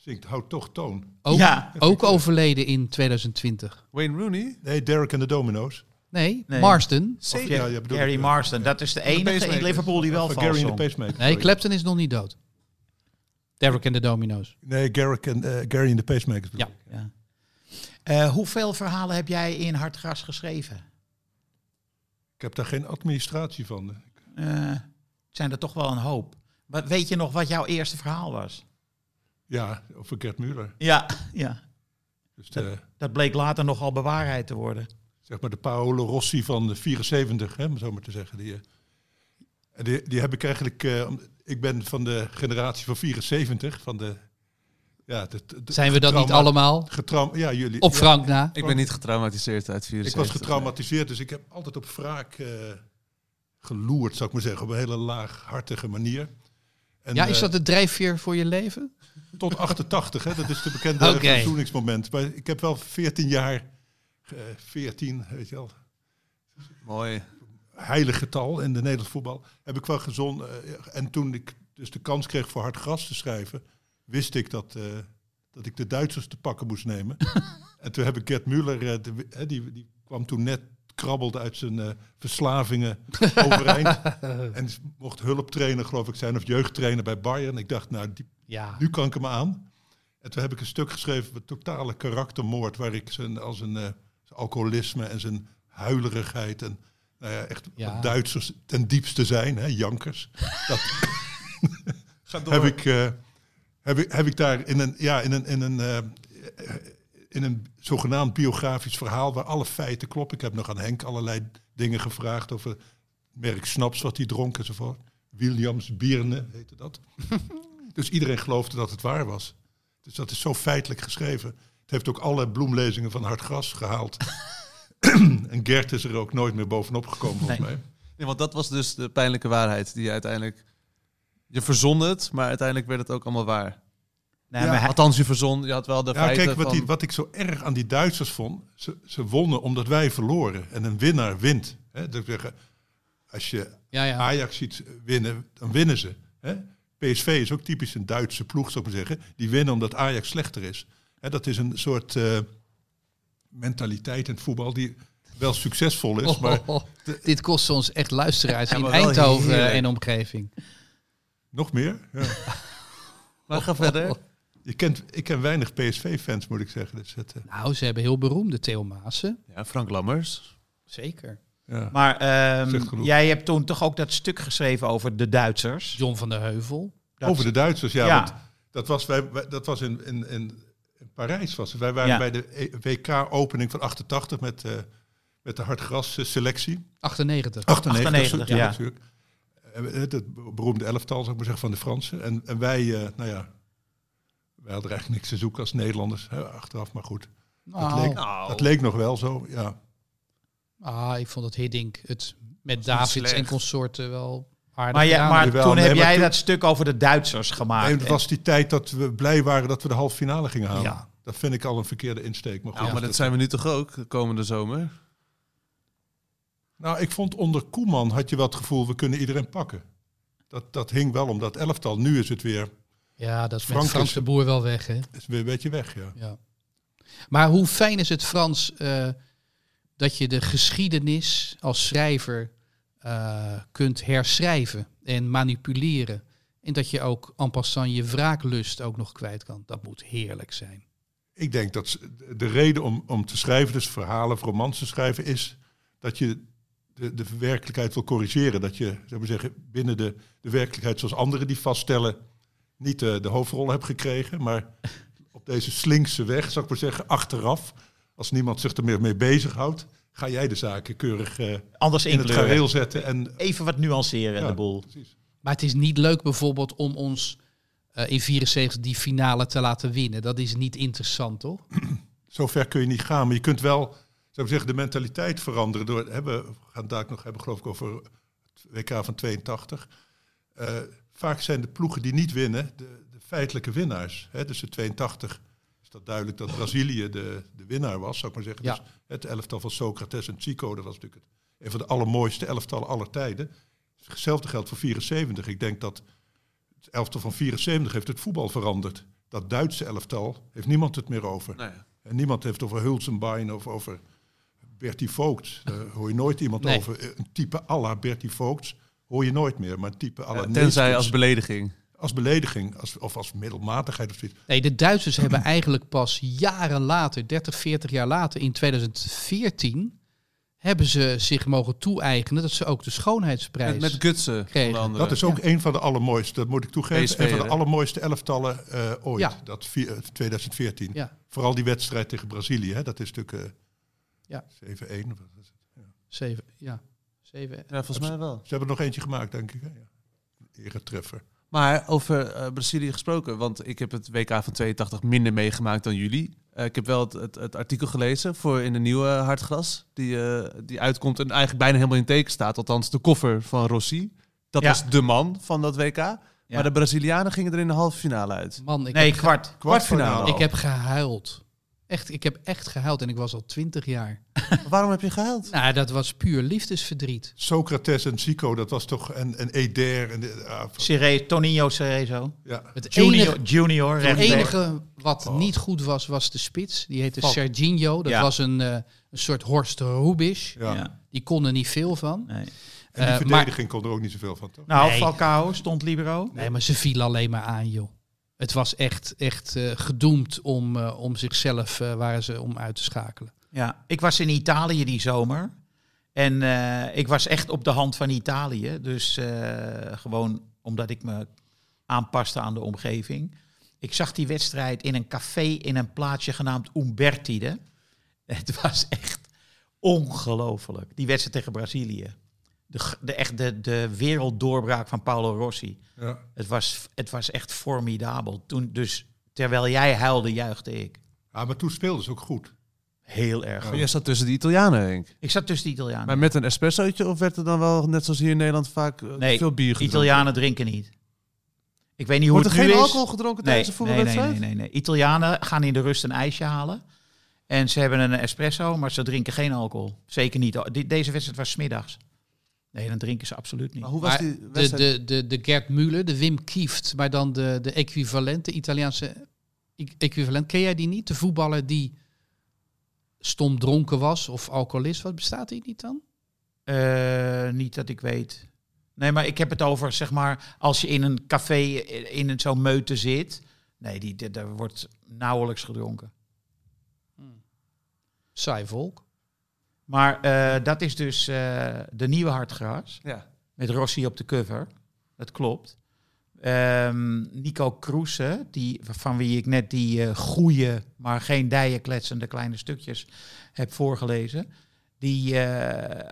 zingt, houdt toch toon. Ook, Ja. ook overleden in 2020. Wayne Rooney? Nee, Derek en de Domino's. Nee, Nee. Marston. Of, ja, Gary ja. Marston, dat is de enige in. Liverpool die wel Of vals Gary en de. Pacemaker. Nee, sorry. Clapton is nog niet dood. Derek en de Domino's. Nee, Garrick en, eh, Gary en de Pacemakers. Ja. Ja. Eh, hoeveel verhalen heb jij in Hartgras geschreven? Ik heb daar geen administratie van. Eh, het zijn er toch wel een hoop. Wat, weet je nog wat jouw eerste verhaal was? Ja, over Gert Muller. Ja, ja. Dus de, dat bleek later nogal bewaarheid te worden. zeg maar de Paolo Rossi van de 74, hè, om zo maar te zeggen. Die, eh, die, die heb ik eigenlijk... eh, ik ben van de generatie van 74, van de... Ja, de, de- Zijn we dat niet allemaal? getraum- ja, jullie. Op ja. Frank na. Ik ben niet getraumatiseerd uit Ik 74. was getraumatiseerd, dus ik heb altijd op wraak eh, geloerd, zou ik maar zeggen. Op een hele laaghartige manier. En, Ja, is eh, dat de drijfveer voor je leven? Tot 88, hè? dat is de bekende verzoeningsmoment. Maar ik heb wel 14 jaar, eh 14, weet je wel, Mooi. heilig getal in de Nederlands voetbal, heb ik wel gezond. eh, en toen ik dus de kans kreeg voor hard gras te schrijven, wist ik dat, eh, dat ik de Duitsers te pakken moest nemen. en toen heb ik Gert Muller, eh, eh, die, die kwam toen net krabbelde uit zijn eh, verslavingen overeind. en mocht hulptrainer, geloof ik, zijn of jeugdtrainer bij Bayern. Ik dacht, nou, die, Ja. nu kan ik hem aan. En toen heb ik een stuk geschreven met totale karaktermoord, waar ik zijn, als een eh, zijn alcoholisme en zijn huilerigheid en nou ja, echt Ja. Duitsers ten diepste zijn, hè, jankers. Dat Ga door. heb ik, eh, heb ik, heb ik daar in een, ja, in een, in een, in een zogenaamd biografisch verhaal waar alle feiten kloppen. Ik heb nog aan Henk allerlei dingen gevraagd over merk Snaps wat hij dronk enzovoort. Williams Bierne heette dat. dus iedereen geloofde dat het waar was. Dus dat is zo feitelijk geschreven. Het heeft ook alle bloemlezingen van Hard Gras gehaald. en Gert is er ook nooit meer bovenop gekomen, volgens Nee. mij. Nee, want dat was dus de pijnlijke waarheid die je uiteindelijk... Je verzon het, maar uiteindelijk werd het ook allemaal waar. Nee, Ja, maar hij- Althans, je verzon, je had wel de Ja, feiten kijk, wat, van... die, wat ik zo erg aan die Duitsers vond, ze, ze wonnen omdat wij verloren. En een winnaar wint. Hè, dat zeggen, als je Ja, ja. Ajax ziet winnen, dan winnen ze. Hè? PSV is ook typisch een Duitse ploeg, zou ik maar zeggen. Die winnen omdat Ajax slechter is. Hè, dat is een soort eh, mentaliteit in het voetbal die wel succesvol is. Oh, Maar oh, oh. Dit kost ons echt luisteraars Ja, in Eindhoven en omgeving. nog meer. Ja. Maar ga verder. Je kent, ik ken weinig PSV-fans, moet ik zeggen. Dus het, eh, Nou, ze hebben heel beroemde Theo Maassen. Ja, Frank Lammers. Zeker. ja. Maar ehm, jij hebt toen toch ook dat stuk geschreven over de Duitsers. John van der Heuvel. Dat- Over de Duitsers, ja. Ja. Want dat was, wij, wij- dat was in, in, in, in Parijs. Was het. Wij waren Ja. bij de WK-opening van 88 met, eh, met de hardgras-selectie. 98. 98, ja. ja. natuurlijk. Eh, Het, het beroemde elftal, zou ik maar zeggen, van de Fransen. En, en wij, eh, nou ja, wij hadden eigenlijk niks te zoeken als Nederlanders, hè, achteraf. Maar goed, Nou, leek- dat leek nog wel zo, ja. ah, ik vond dat Hiddink het met Davids slecht. en consorten wel aardig Maar, maar toen nee, heb maar jij toen- dat stuk over de Duitsers gemaakt. Nee, het was die tijd dat we blij waren dat we de halve finale gingen halen. Ja. Dat vind ik al een verkeerde insteek. Maar, goed, Ja, maar dat zijn we nu toch ook, de komende zomer? Nou, ik vond onder Koeman had je wel het gevoel, we kunnen iedereen pakken. Dat, dat hing wel om dat elftal. Nu is het weer, Ja, dat is Frank Frans is- de Boer wel weg, hè? is weer een beetje weg, ja. Ja. Maar hoe fijn is het, Frans, eh, dat je de geschiedenis als schrijver eh, kunt herschrijven en manipuleren. En dat je ook en passant je wraaklust ook nog kwijt kan. Dat moet heerlijk zijn. Ik denk dat de reden om, om te schrijven, dus verhalen of romans te schrijven, is dat je de, de werkelijkheid wil corrigeren. Dat je, zou maar zeggen, binnen de, de werkelijkheid zoals anderen die vaststellen, niet de, de hoofdrol hebt gekregen, maar op deze slinkse weg, zou ik maar zeggen, achteraf, als niemand zich er meer mee bezighoudt, ga jij de zaken keurig eh, Anders in het gareel zetten. En, Even wat nuanceren, Ja. de boel. precies. Maar het is niet leuk bijvoorbeeld om ons eh, in 74 die finale te laten winnen. Dat is niet interessant, toch? Zover kun je niet gaan, maar je kunt wel zou ik zeggen, de mentaliteit veranderen. Door, hebben, we gaan het daar nog hebben, geloof ik, over het WK van 82. Eh, vaak zijn de ploegen die niet winnen de, de feitelijke winnaars. Hè, dus de 82 is dat duidelijk dat Brazilië de, de winnaar was, zou ik maar zeggen. Ja. Dus het elftal van Socrates en Chico, dat was natuurlijk het, een van de allermooiste elftallen aller tijden. Hetzelfde geldt voor 74. Ik denk dat het elftal van 74 heeft het voetbal veranderd. Dat Duitse elftal heeft niemand het meer over. Nee. En niemand heeft over Hulsenbein of over Bertie Voogd. Daar hoor je nooit iemand Nee. over. Een type à la Bertie Voogd hoor je nooit meer. Maar type la Ja, tenzij als belediging. als belediging als, of als middelmatigheid of zoiets. Nee, de Duitsers hebben eigenlijk pas jaren later, 30, 40 jaar later, in 2014, hebben ze zich mogen toe-eigenen dat ze ook de schoonheidsprijs Met, met Gutsen, kregen. onder andere. Dat is ook een van de allermooiste, dat moet ik toegeven, PSV, een van de allermooiste elftallen eh, ooit. Ja. Dat vi- eh, 2014. Ja, Vooral die wedstrijd tegen Brazilië, hè, dat is natuurlijk eh, Ja. 7-1. of wat is het? zeven. Ja, zeven. Ja, volgens mij wel. Ze hebben er nog eentje gemaakt, denk ik. Hè? Ja. Eretreffer. Maar over eh, Brazilië gesproken, want ik heb het WK van 82 minder meegemaakt dan jullie. Eh, ik heb wel het, het, het artikel gelezen voor in de nieuwe Hartgras, die, eh, die uitkomt en eigenlijk bijna helemaal in teken staat. Althans, de koffer van Rossi. Dat Ja. was de man van dat WK. Maar de Brazilianen gingen er in de halve finale uit. Man, ik Nee, kwart. Kwartfinale. ik heb gehuild. Echt, ik heb echt gehuild en ik was al 20 jaar. Waarom heb je gehuild? Nou, dat was puur liefdesverdriet. Socrates en Zico, dat was toch een, een Eder. En de, ah, Cere, Toninho Cerezo. ja. Het Junior, enige, junior het enige wat Oh. niet goed was, was de spits. Die heette. Serginho. Dat Ja. was een, eh, een soort Horst Rubisch. Ja. Ja. Die kon er niet veel van. Nee. En die Eh, maar- verdediging kon er ook niet zoveel van, toch? Nou, Nee. Falcao stond libero. Nee, maar ze vielen alleen maar aan, joh. Het was echt, echt eh, gedoemd om, eh, om zichzelf, eh, waren ze om uit te schakelen. Ja, ik was in Italië die zomer. En eh, ik was echt op de hand van Italië. Dus eh, gewoon omdat ik me aanpaste aan de omgeving. Ik zag die wedstrijd in een café in een plaatsje genaamd Umbertide. Het was echt ongelooflijk. Die wedstrijd tegen Brazilië. De, de, echt de, de werelddoorbraak van Paolo Rossi. Ja. Het was, het was echt formidabel. Toen, dus terwijl jij huilde, juichte ik. Ah, maar toen speelden ze ook goed. Heel erg. Ja. goed. Jij zat tussen de Italianen, Henk. Ik zat tussen de Italianen. Maar met een espressootje of werd er dan wel, net zoals hier in Nederland, vaak eh, Nee, veel bier gedronken? Italianen drinken niet. Ik weet niet hoe Wordt er het geen nu is. alcohol gedronken nee, tijdens nee, voetbalwedstrijd? nee, nee, nee. Italianen gaan in de rust een ijsje halen. En ze hebben een espresso, maar ze drinken geen alcohol. Zeker niet. Deze wedstrijd was 's middags. Nee, dan drinken ze absoluut niet. Maar hoe was Maar die de, wedstrijd? de, de, de Gert Müller, de Wim Kieft, maar dan de, de equivalent, de Italiaanse e- equivalent. Ken jij die niet? De voetballer die stom dronken was of alcoholist was. Bestaat die niet dan? Eh, niet dat ik weet. Nee, maar ik heb het over, zeg maar, als je in een café in een zo'n meute zit. Nee, die, die- daar wordt nauwelijks gedronken. Saai volk. Maar eh, dat is dus eh, de nieuwe Hartgras. ja. Met Rossi op de cover. Dat klopt. Ehm, Nico Kroese, die, van wie ik net die eh goede, maar geen dijen kletsende kleine stukjes heb voorgelezen. Die eh,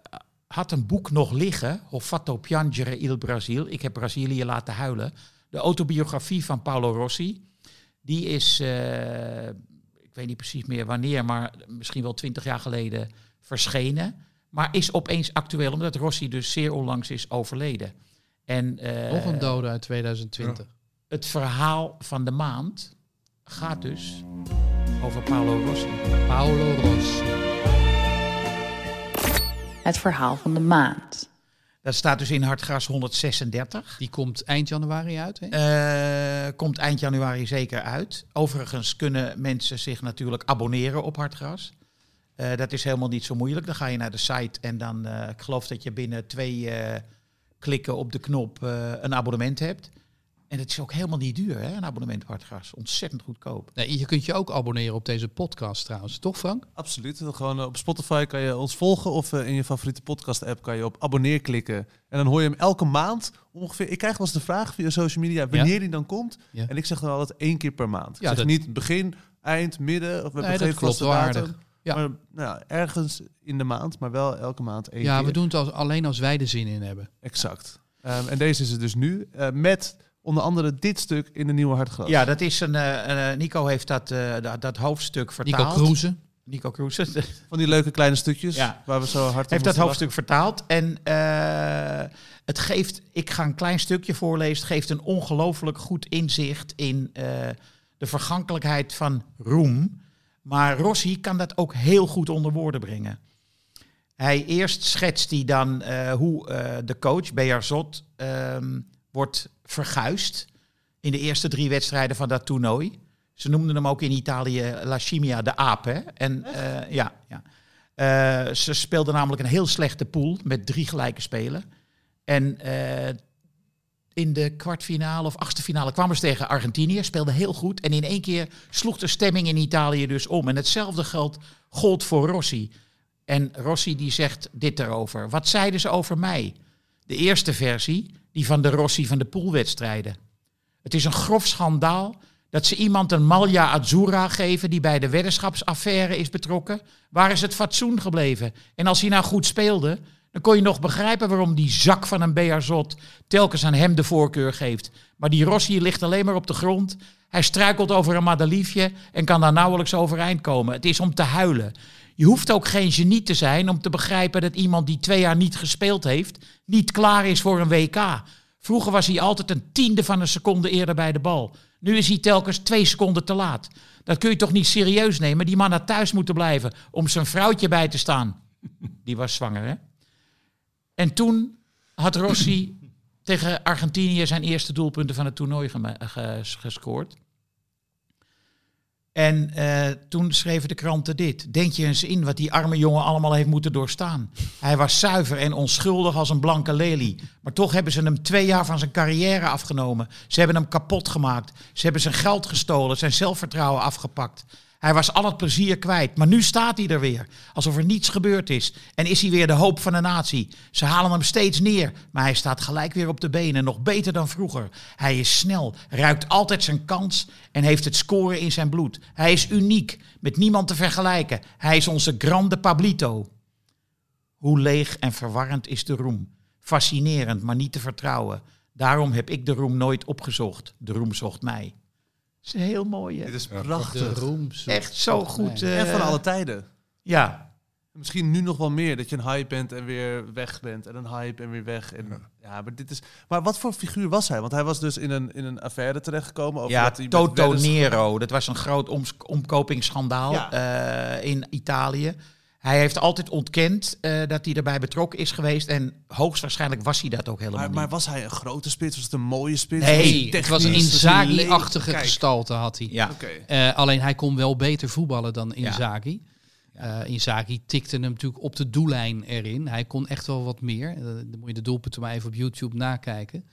had een boek nog liggen, Ho fatto piangere il Brasil. Ik heb Brazilië laten huilen. De autobiografie van Paolo Rossi. Die is, eh, ik weet niet precies meer wanneer, maar misschien wel twintig jaar geleden verschenen. Maar is opeens actueel, omdat Rossi dus zeer onlangs is overleden. En, eh, Nog een dode uit 2020. Het verhaal van de maand gaat dus over Paolo Rossi. Paolo Rossi. Het verhaal van de maand. Dat staat dus in Hartgras 136. Die komt eind januari uit. Hè? Eh, komt eind januari zeker uit. Overigens kunnen mensen zich natuurlijk abonneren op Hartgras. Eh, dat is helemaal niet zo moeilijk. Dan ga je naar de site en dan, eh, ik geloof dat je binnen twee eh, klikken op de knop eh, een abonnement hebt. En het is ook helemaal niet duur, hè, een abonnement Hartgras. Ontzettend goedkoop. Nee, je kunt je ook abonneren op deze podcast trouwens. Toch Frank? Absoluut. Gewoon eh, op Spotify kan je ons volgen of eh, in je favoriete podcast app kan je op abonneer klikken. En dan hoor je hem elke maand ongeveer. Ik krijg wel eens de vraag via social media wanneer die dan komt. Ja. En ik zeg dan altijd één keer per maand. Ik Ja, zeg dat- niet begin, eind, midden. Of we Nee, hebben geen klopt vaste datum. Ja. Maar nou, ja, ergens in de maand, maar wel elke maand één Ja, keer. we doen het als, alleen als wij er zin in hebben. Exact. Ehm, en deze is het dus nu. eh, met onder andere dit stuk in de Nieuwe Hartgras. Ja, dat is een. eh, eh, Nico heeft dat, eh, dat, dat hoofdstuk vertaald. Nico Kroeze. Nico Kroese Van die leuke kleine stukjes Ja. waar we zo hard op heeft dat hoofdstuk vertaald. En eh, het geeft, ik ga een klein stukje voorlezen. Het geeft een ongelooflijk goed inzicht in eh, de vergankelijkheid van roem. Maar Rossi kan dat ook heel goed onder woorden brengen. Hij eerst schetst hij dan eh, hoe eh, de coach, Bearzot, ehm wordt verguisd in de eerste drie wedstrijden van dat toernooi. Ze noemden hem ook in Italië La Chimia de aap. Hè? En eh, ja, ja. Ze speelden namelijk een heel slechte pool met drie gelijke spelen. En in de kwartfinale of achtste finale kwamen ze tegen Argentinië, speelden heel goed. En in één keer sloeg de stemming in Italië dus om. En hetzelfde geldt gold voor Rossi. En Rossi die zegt dit erover. Wat zeiden ze over mij? De eerste versie, die van de Rossi van de poolwedstrijden. Het is een grof schandaal dat ze iemand een Malja Azzurra geven die bij de weddenschapsaffaire is betrokken. Waar is het fatsoen gebleven? En als hij nou goed speelde, dan kon je nog begrijpen waarom die zak van een Bearzot telkens aan hem de voorkeur geeft. Maar die Rossi ligt alleen maar op de grond. Hij struikelt over een madeliefje en kan daar nauwelijks overeind komen. Het is om te huilen. Je hoeft ook geen genie te zijn om te begrijpen dat iemand die twee jaar niet gespeeld heeft, niet klaar is voor een WK. Vroeger was hij altijd een tiende van een seconde eerder bij de bal. Nu is hij telkens twee seconden te laat. Dat kun je toch niet serieus nemen? Die man had thuis moeten blijven om zijn vrouwtje bij te staan. Die was zwanger, hè? En toen had Rossi tegen Argentinië zijn eerste doelpunten van het toernooi gescoord. En eh, toen schreven de kranten dit. Denk je eens in wat die arme jongen allemaal heeft moeten doorstaan. Hij was zuiver en onschuldig als een blanke lelie. Maar toch hebben ze hem twee jaar van zijn carrière afgenomen. Ze hebben hem kapot gemaakt. Ze hebben zijn geld gestolen, zijn zelfvertrouwen afgepakt. Hij was al het plezier kwijt, maar nu staat hij er weer. Alsof er niets gebeurd is. En is hij weer de hoop van de natie. Ze halen hem steeds neer, maar hij staat gelijk weer op de benen. Nog beter dan vroeger. Hij is snel, ruikt altijd zijn kans en heeft het scoren in zijn bloed. Hij is uniek, met niemand te vergelijken. Hij is onze grande Pablito. Hoe leeg en verwarrend is de roem. Fascinerend, maar niet te vertrouwen. Daarom heb ik de roem nooit opgezocht. De roem zocht mij. Dat is heel mooi, hè? Dit is De prachtig. roem. zoekt- Echt zo goed. Nee. en van eh, alle tijden. Ja, Misschien nu nog wel meer, dat je een hype bent en weer weg bent. En een hype en weer weg. En, ja. maar, dit is, maar wat voor figuur was hij? Want hij was dus in een, in een affaire terechtgekomen. Over ja dat Toto Nero. Dat was een groot omkopingsschandaal Ja. eh, in Italië. Hij heeft altijd ontkend eh, dat hij erbij betrokken is geweest. En hoogstwaarschijnlijk was hij dat ook helemaal Maar, maar niet. was hij een grote spits? Was het een mooie spits? Nee, Was het was een Inzaghi-achtige gestalte had hij. Ja, Oké. Eh, alleen hij kon wel beter voetballen dan Ja. Inzaghi. Eh Inzaghi tikte hem natuurlijk op de doellijn erin. Hij kon echt wel wat meer. Dan moet je de doelpunten maar even op YouTube nakijken.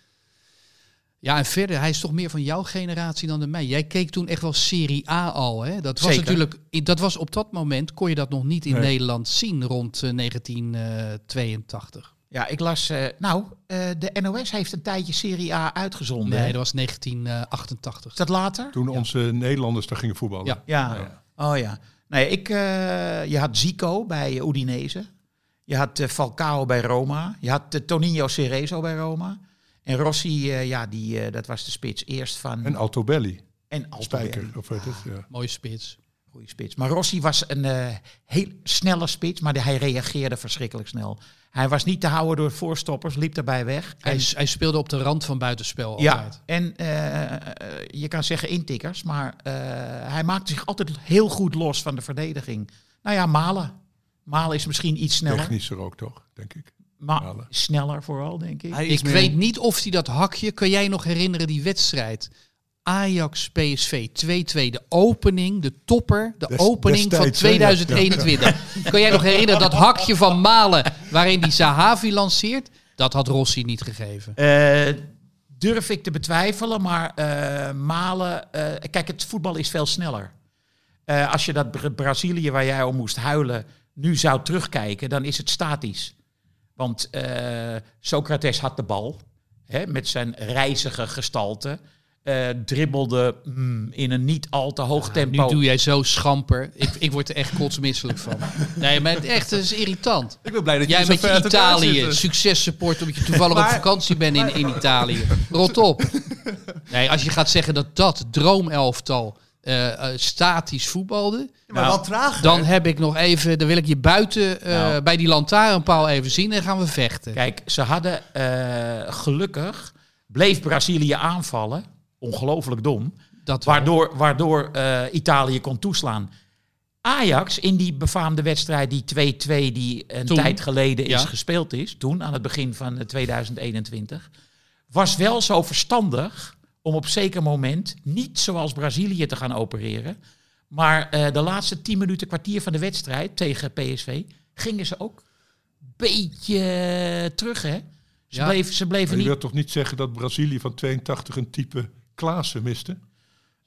Ja, en verder, hij is toch meer van jouw generatie dan de mij. Jij keek toen echt wel Serie A al. Hè? Dat was Zeker. natuurlijk, dat was op dat moment kon je dat nog niet in Nee. Nederland zien rond eh, 1982. ja ik las... eh, nou, eh, de NOS heeft een tijdje Serie A uitgezonden. Nee, hè? dat was 1988. Is dat later? Toen onze Nederlanders daar gingen voetballen. Ja. Ja. ja. Oh ja. Nee, ik, eh, je had Zico bij eh, Udinese. Je had eh, Falcao bij Roma. Je had uh, Toninho Cerezo bij Roma. En Rossi, eh, ja, die, eh, dat was de spits eerst van... En Altobelli, en Altobelli. Spijker. Of weet het, ja. Mooie spits. Goeie spits. Maar Rossi was een eh, heel snelle spits, maar hij reageerde verschrikkelijk snel. Hij was niet te houden door voorstoppers, liep daarbij weg. Hij, En- hij speelde op de rand van buitenspel ja, altijd. en je kan zeggen intikkers, maar eh, hij maakte zich altijd heel goed los van de verdediging. Nou ja, Malen. Malen is misschien iets sneller. Technischer ook toch, denk ik. Maar sneller vooral, denk ik. Ik meer- weet niet of hij dat hakje, kan jij nog herinneren die wedstrijd? Ajax PSV 2-2, de opening, de topper, de Des- opening van destijds, hè, ja. 2021. Kan jij nog herinneren dat hakje van Malen waarin die Sahavi lanceert? Dat had Rossi niet gegeven. Eh, durf ik te betwijfelen, maar eh, Malen... eh, kijk, het voetbal is veel sneller. Eh, als je dat Bra- Brazilië waar jij om moest huilen nu zou terugkijken, dan is het statisch. Want eh, Socrates had de bal hè, met zijn reizige gestalte. eh, dribbelde mm, in een niet al te hoog tempo. Nu doe jij zo schamper. Ik, ik word er echt kotsmisselijk van. Nee, maar het echt, het is irritant. Ik ben blij dat Jij met zo je Italië, zitten. successupport omdat je toevallig op vakantie bent in, in Italië. Rot op. Nee, als je gaat zeggen dat dat droomelftal eh, eh, statisch voetbalde, Maar wel trager. dan heb ik nog even, dan wil ik je buiten eh, Nou. bij die lantaarnpaal even zien en gaan we vechten. Kijk, ze hadden eh, gelukkig, bleef Brazilië aanvallen. Ongelooflijk dom. dat. Waardoor, waardoor eh, Italië kon toeslaan. Ajax in die befaamde wedstrijd, die 2-2 die een Toen, tijd geleden is ja. gespeeld is, toen aan het begin van eh, 2021, was wel zo verstandig om op zeker moment niet zoals Brazilië te gaan opereren. Maar eh, de laatste 10 minuten, kwartier van de wedstrijd tegen PSV, gingen ze ook een beetje terug, hè? Ze, Ja. bleven, ze bleven Maar je niet... wilt toch niet zeggen dat Brazilië van 82 een type Klaassen miste?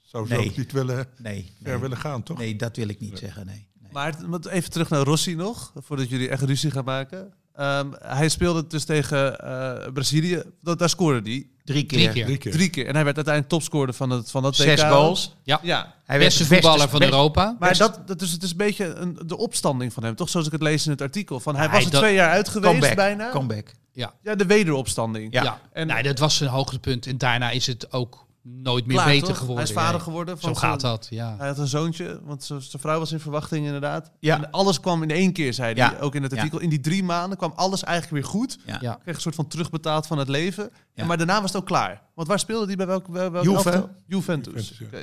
Zou ze Nee. ook niet willen, Nee, ver nee, willen gaan, toch? nee, dat wil ik niet zeggen, nee. nee. Maar even terug naar Rossi nog, voordat jullie echt ruzie gaan maken. Ehm, hij speelde dus tegen eh, Brazilië. Dat, daar scoorde hij Drie keer. Drie keer. Drie keer. drie keer. En hij werd uiteindelijk topscorer van, het, van dat Zes goals. Ja, Ja, Hij beste werd voetballer van best- Europa. maar dat, dat, dus het is een beetje een, de opstanding van hem, toch? Zoals ik het lees in het artikel. Van, hij was er twee jaar uit geweest Comeback. bijna. Comeback. Ja. Ja, de wederopstanding. Ja. Ja, En- nee, dat was zijn hoogtepunt. En daarna is het ook nooit meer Klaar, beter toch? geworden. Hij is vader geworden. Zo Van gaat zijn- dat, ja. Hij had een zoontje, want zijn vrouw was in verwachting inderdaad. Ja. En alles kwam in één keer, zei hij Ja. ook in het Ja. artikel. In die drie maanden kwam alles eigenlijk weer goed. Ja. Ja. Kreeg een soort van terugbetaald van het leven. En maar daarna was het ook klaar. Want waar speelde hij bij welk, bij welk Juve. Juventus. Juventus, ja.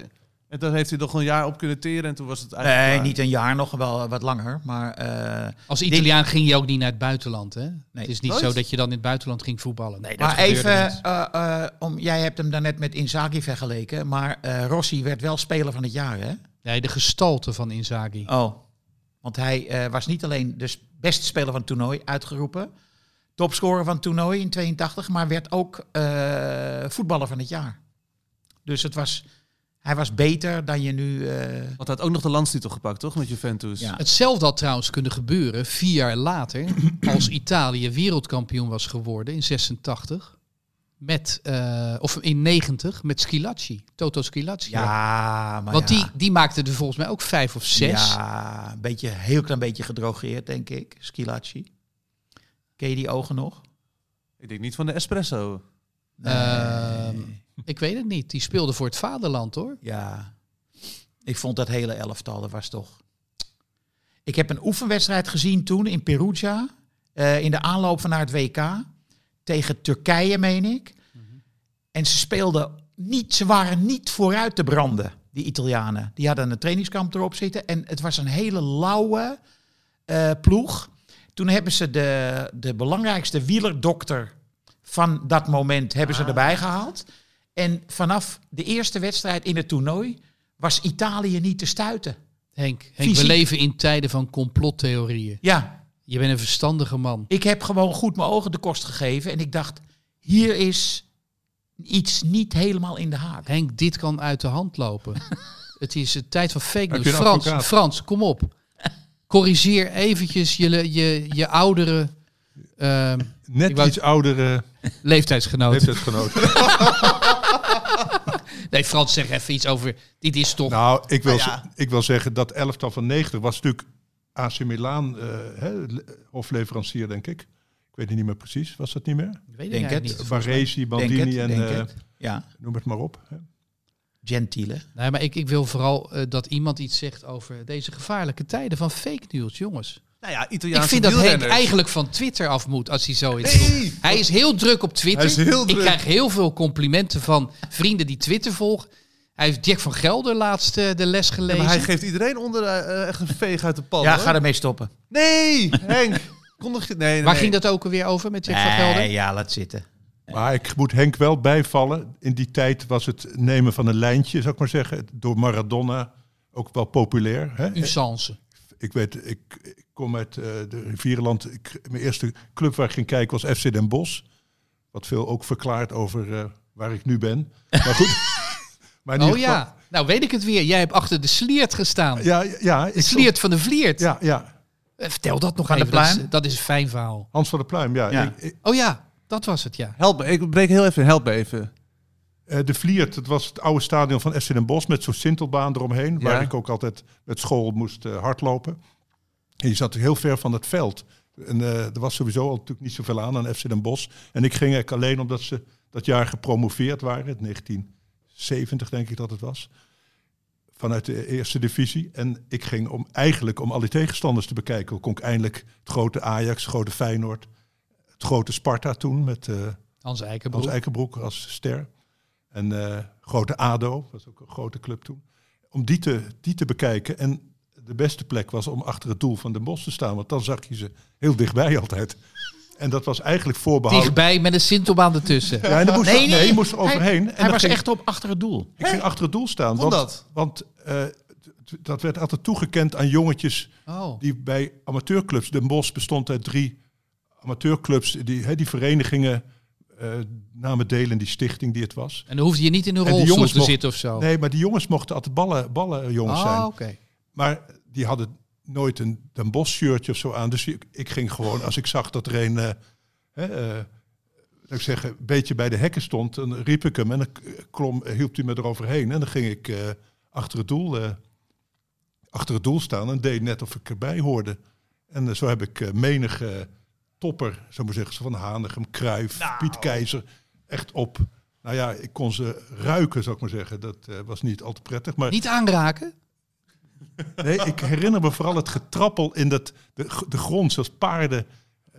En dan heeft hij nog een jaar op kunnen teren en toen was het eigenlijk Nee, klaar. niet een jaar nog, wel wat langer. Maar eh, Als Italiaan ging je ook niet naar het buitenland, hè? het is niet Nooit? zo dat je dan in het buitenland ging voetballen. Nee, dat maar gebeurde even, niet. eh, eh, om, jij hebt hem daarnet met Inzaghi vergeleken. Maar eh, Rossi werd wel speler van het jaar, hè? Nee, de gestalte van Inzaghi. Oh. Want hij eh, was niet alleen de beste speler van het toernooi uitgeroepen. Topscorer van het toernooi in 82. Maar werd ook eh, voetballer van het jaar. Dus het was, hij was beter dan je nu... eh, Want hij had ook nog de landstitel gepakt, toch? Met Juventus. Ja. Hetzelfde had trouwens kunnen gebeuren vier jaar later, als Italië wereldkampioen was geworden in 86. Met, eh, of in 90 met Schilacci, Toto Schilacci. ja, maar Want ja. die, die maakte er volgens mij ook vijf of zes. Ja, een beetje, heel klein beetje gedrogeerd, denk ik. Skilacci. Ken je die ogen nog? Ik denk niet van de espresso. Ehm, ik weet het niet. Die speelde voor het vaderland hoor. Ja. Ik vond dat hele elftal, dat was toch... Ik heb een oefenwedstrijd gezien toen in Perugia. eh, in de aanloop van naar het WK. Tegen Turkije, meen ik. En ze speelden niet, ze waren niet vooruit te branden, die Italianen. Die hadden een trainingskamp erop zitten. En het was een hele lauwe, eh, ploeg. Toen hebben ze de, de belangrijkste wielerdokter van dat moment hebben Ah. ze erbij gehaald. En vanaf de eerste wedstrijd in het toernooi was Italië niet te stuiten. Henk, Henk we leven in tijden van complottheorieën. Ja, Je bent een verstandige man. ik heb gewoon goed mijn ogen de kost gegeven. En ik dacht, hier is iets niet helemaal in de haak. Henk, dit kan uit de hand lopen. het is de tijd van fake news. een Frans, advocaat? Frans, kom op. Corrigeer eventjes je, je, je oudere ehm, Net wou- iets oudere leeftijdsgenoot. leeftijdsgenoten. Nee, Frans, zeg even iets over... Dit is toch... nou, ik wil, Nou ja. z- ik wil zeggen dat elftal van 90 was natuurlijk AC Milan, eh, hè, le- hofleverancier denk ik. Ik weet het niet meer precies. Was dat niet meer? weet ik denk het. niet. Baresi, Denk Bandini het, en denk eh. Ja, noem het maar op. Hè. Gentile. Nee, maar ik, ik wil vooral eh, dat iemand iets zegt over deze gevaarlijke tijden van fake news, jongens. Nou ja, Italiaanse ik vind dat Henk eigenlijk van Twitter af moet als hij zo is. Nee! Hij is heel druk op Twitter. Hij is heel Ik druk. krijg heel veel complimenten van vrienden die Twitter volgen. Hij heeft Jack van Gelder laatst eh, de les Ja, gelezen. maar hij geeft iedereen onder eh, echt een veeg uit de pan. Ja, hoor. ga ermee stoppen. Nee, Henk. Kondig je... Nee, nee, Waar nee. ging dat ook alweer over met Jack van Gelder? Nee, ja, laat zitten. Maar ik moet Henk wel bijvallen. In die tijd was het nemen van een lijntje, zou ik maar zeggen, door Maradona ook wel populair. Hè? Usance. Ik weet, ik, ik kom uit eh, de Rivierenland. Ik, mijn eerste club waar ik ging kijken was FC Den Bosch. Wat veel ook verklaart over eh, waar ik nu ben. Maar goed. maar Oh geval- ja, nou weet ik het weer. Jij hebt achter de sliert gestaan. Ja, ja, de ik sliert van de Vliert. Ja, ja. Eh, Vertel dat nog Van de even. Dat is, Pluim? dat is een fijn verhaal. Hans van der Pluim, ja. Ja. Ik- ik- Oh ja, dat was het, ja. Help me, ik breek heel even, help me even. eh, de Vliert, dat was het oude stadion van FC Den Bosch met zo'n sintelbaan eromheen. Ja. Waar ik ook altijd met school moest hardlopen. En je zat heel ver van het veld. En eh, er was sowieso al natuurlijk niet zoveel aan aan FC Den Bosch. En ik ging eigenlijk alleen omdat ze dat jaar gepromoveerd waren. In 1970 denk ik dat het was. Vanuit de eerste divisie. En ik ging om, eigenlijk om al die tegenstanders te bekijken. Dan kon ik eindelijk het grote Ajax, het grote Feyenoord. Het grote Sparta toen met... eh, Hans Eikenbroek. Hans Eikenbroek als ster. En eh, grote ADO, was ook een grote club toen. Om die te, die te bekijken. En de beste plek was om achter het doel van de Bos te staan. Want dan zag je ze heel dichtbij altijd. En dat was eigenlijk voorbehouden. Dichtbij met een sintelbaan ertussen. Ja, en dan moest, Nee, nee, nee. je moest er overheen. Hij, en dan was ging- echt op achter het doel. Ik ging achter het doel staan. Kon Want, dat? want eh, dat werd altijd toegekend aan jongetjes Oh. die bij amateurclubs. Den Bosch bestond uit drie amateurclubs. Die, hè, die verenigingen eh, namen deel in die stichting die het was. En dan hoefde je niet in een rolstoel jongens te mocht- zitten of zo. Nee, maar die jongens mochten altijd ballen, ballenjongens ah, zijn. oké. Maar die hadden nooit een Den Bosch shirtje of zo aan. Dus ik, ik ging gewoon, als ik zag dat er een, eh, hè, eh, ik zeggen, een beetje bij de hekken stond, dan riep ik hem en dan klom, hielp hij me eroverheen. En dan ging ik eh, achter, het doel, eh, achter het doel staan en deed net of ik erbij hoorde. En zo heb ik menige topper, zo maar zeggen, van Hanegem, Kruif, Piet Keizer, echt op. Nou ja, ik kon ze ruiken, zou ik maar zeggen. Dat eh, was niet al te prettig. Maar Niet aanraken? Nee, ik herinner me vooral het getrappel in dat, de, de grond, zoals paarden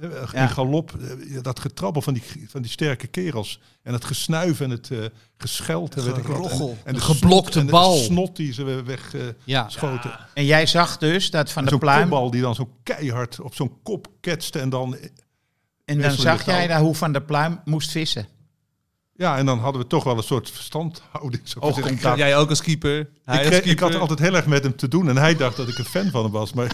eh, in Ja. galop. eh, Dat getrappel van die, van die sterke kerels. En het gesnuif en het eh gescheld. En. En, en De snot geblokte en de bal. snot die ze weggeschoten. Ja. schoten. En jij zag dus dat van de pluim... kopbal die dan zo keihard op zo'n kop ketste. En dan, En dan zag jij daar hoe van der pluim moest vissen. Ja, en dan hadden we toch wel een soort verstandhouding. Ik maar zeggen. Oogcontact. Jij ook als keeper. Hij Ik, als ik had altijd heel erg met hem te doen. En hij dacht dat ik een fan van hem was. Maar,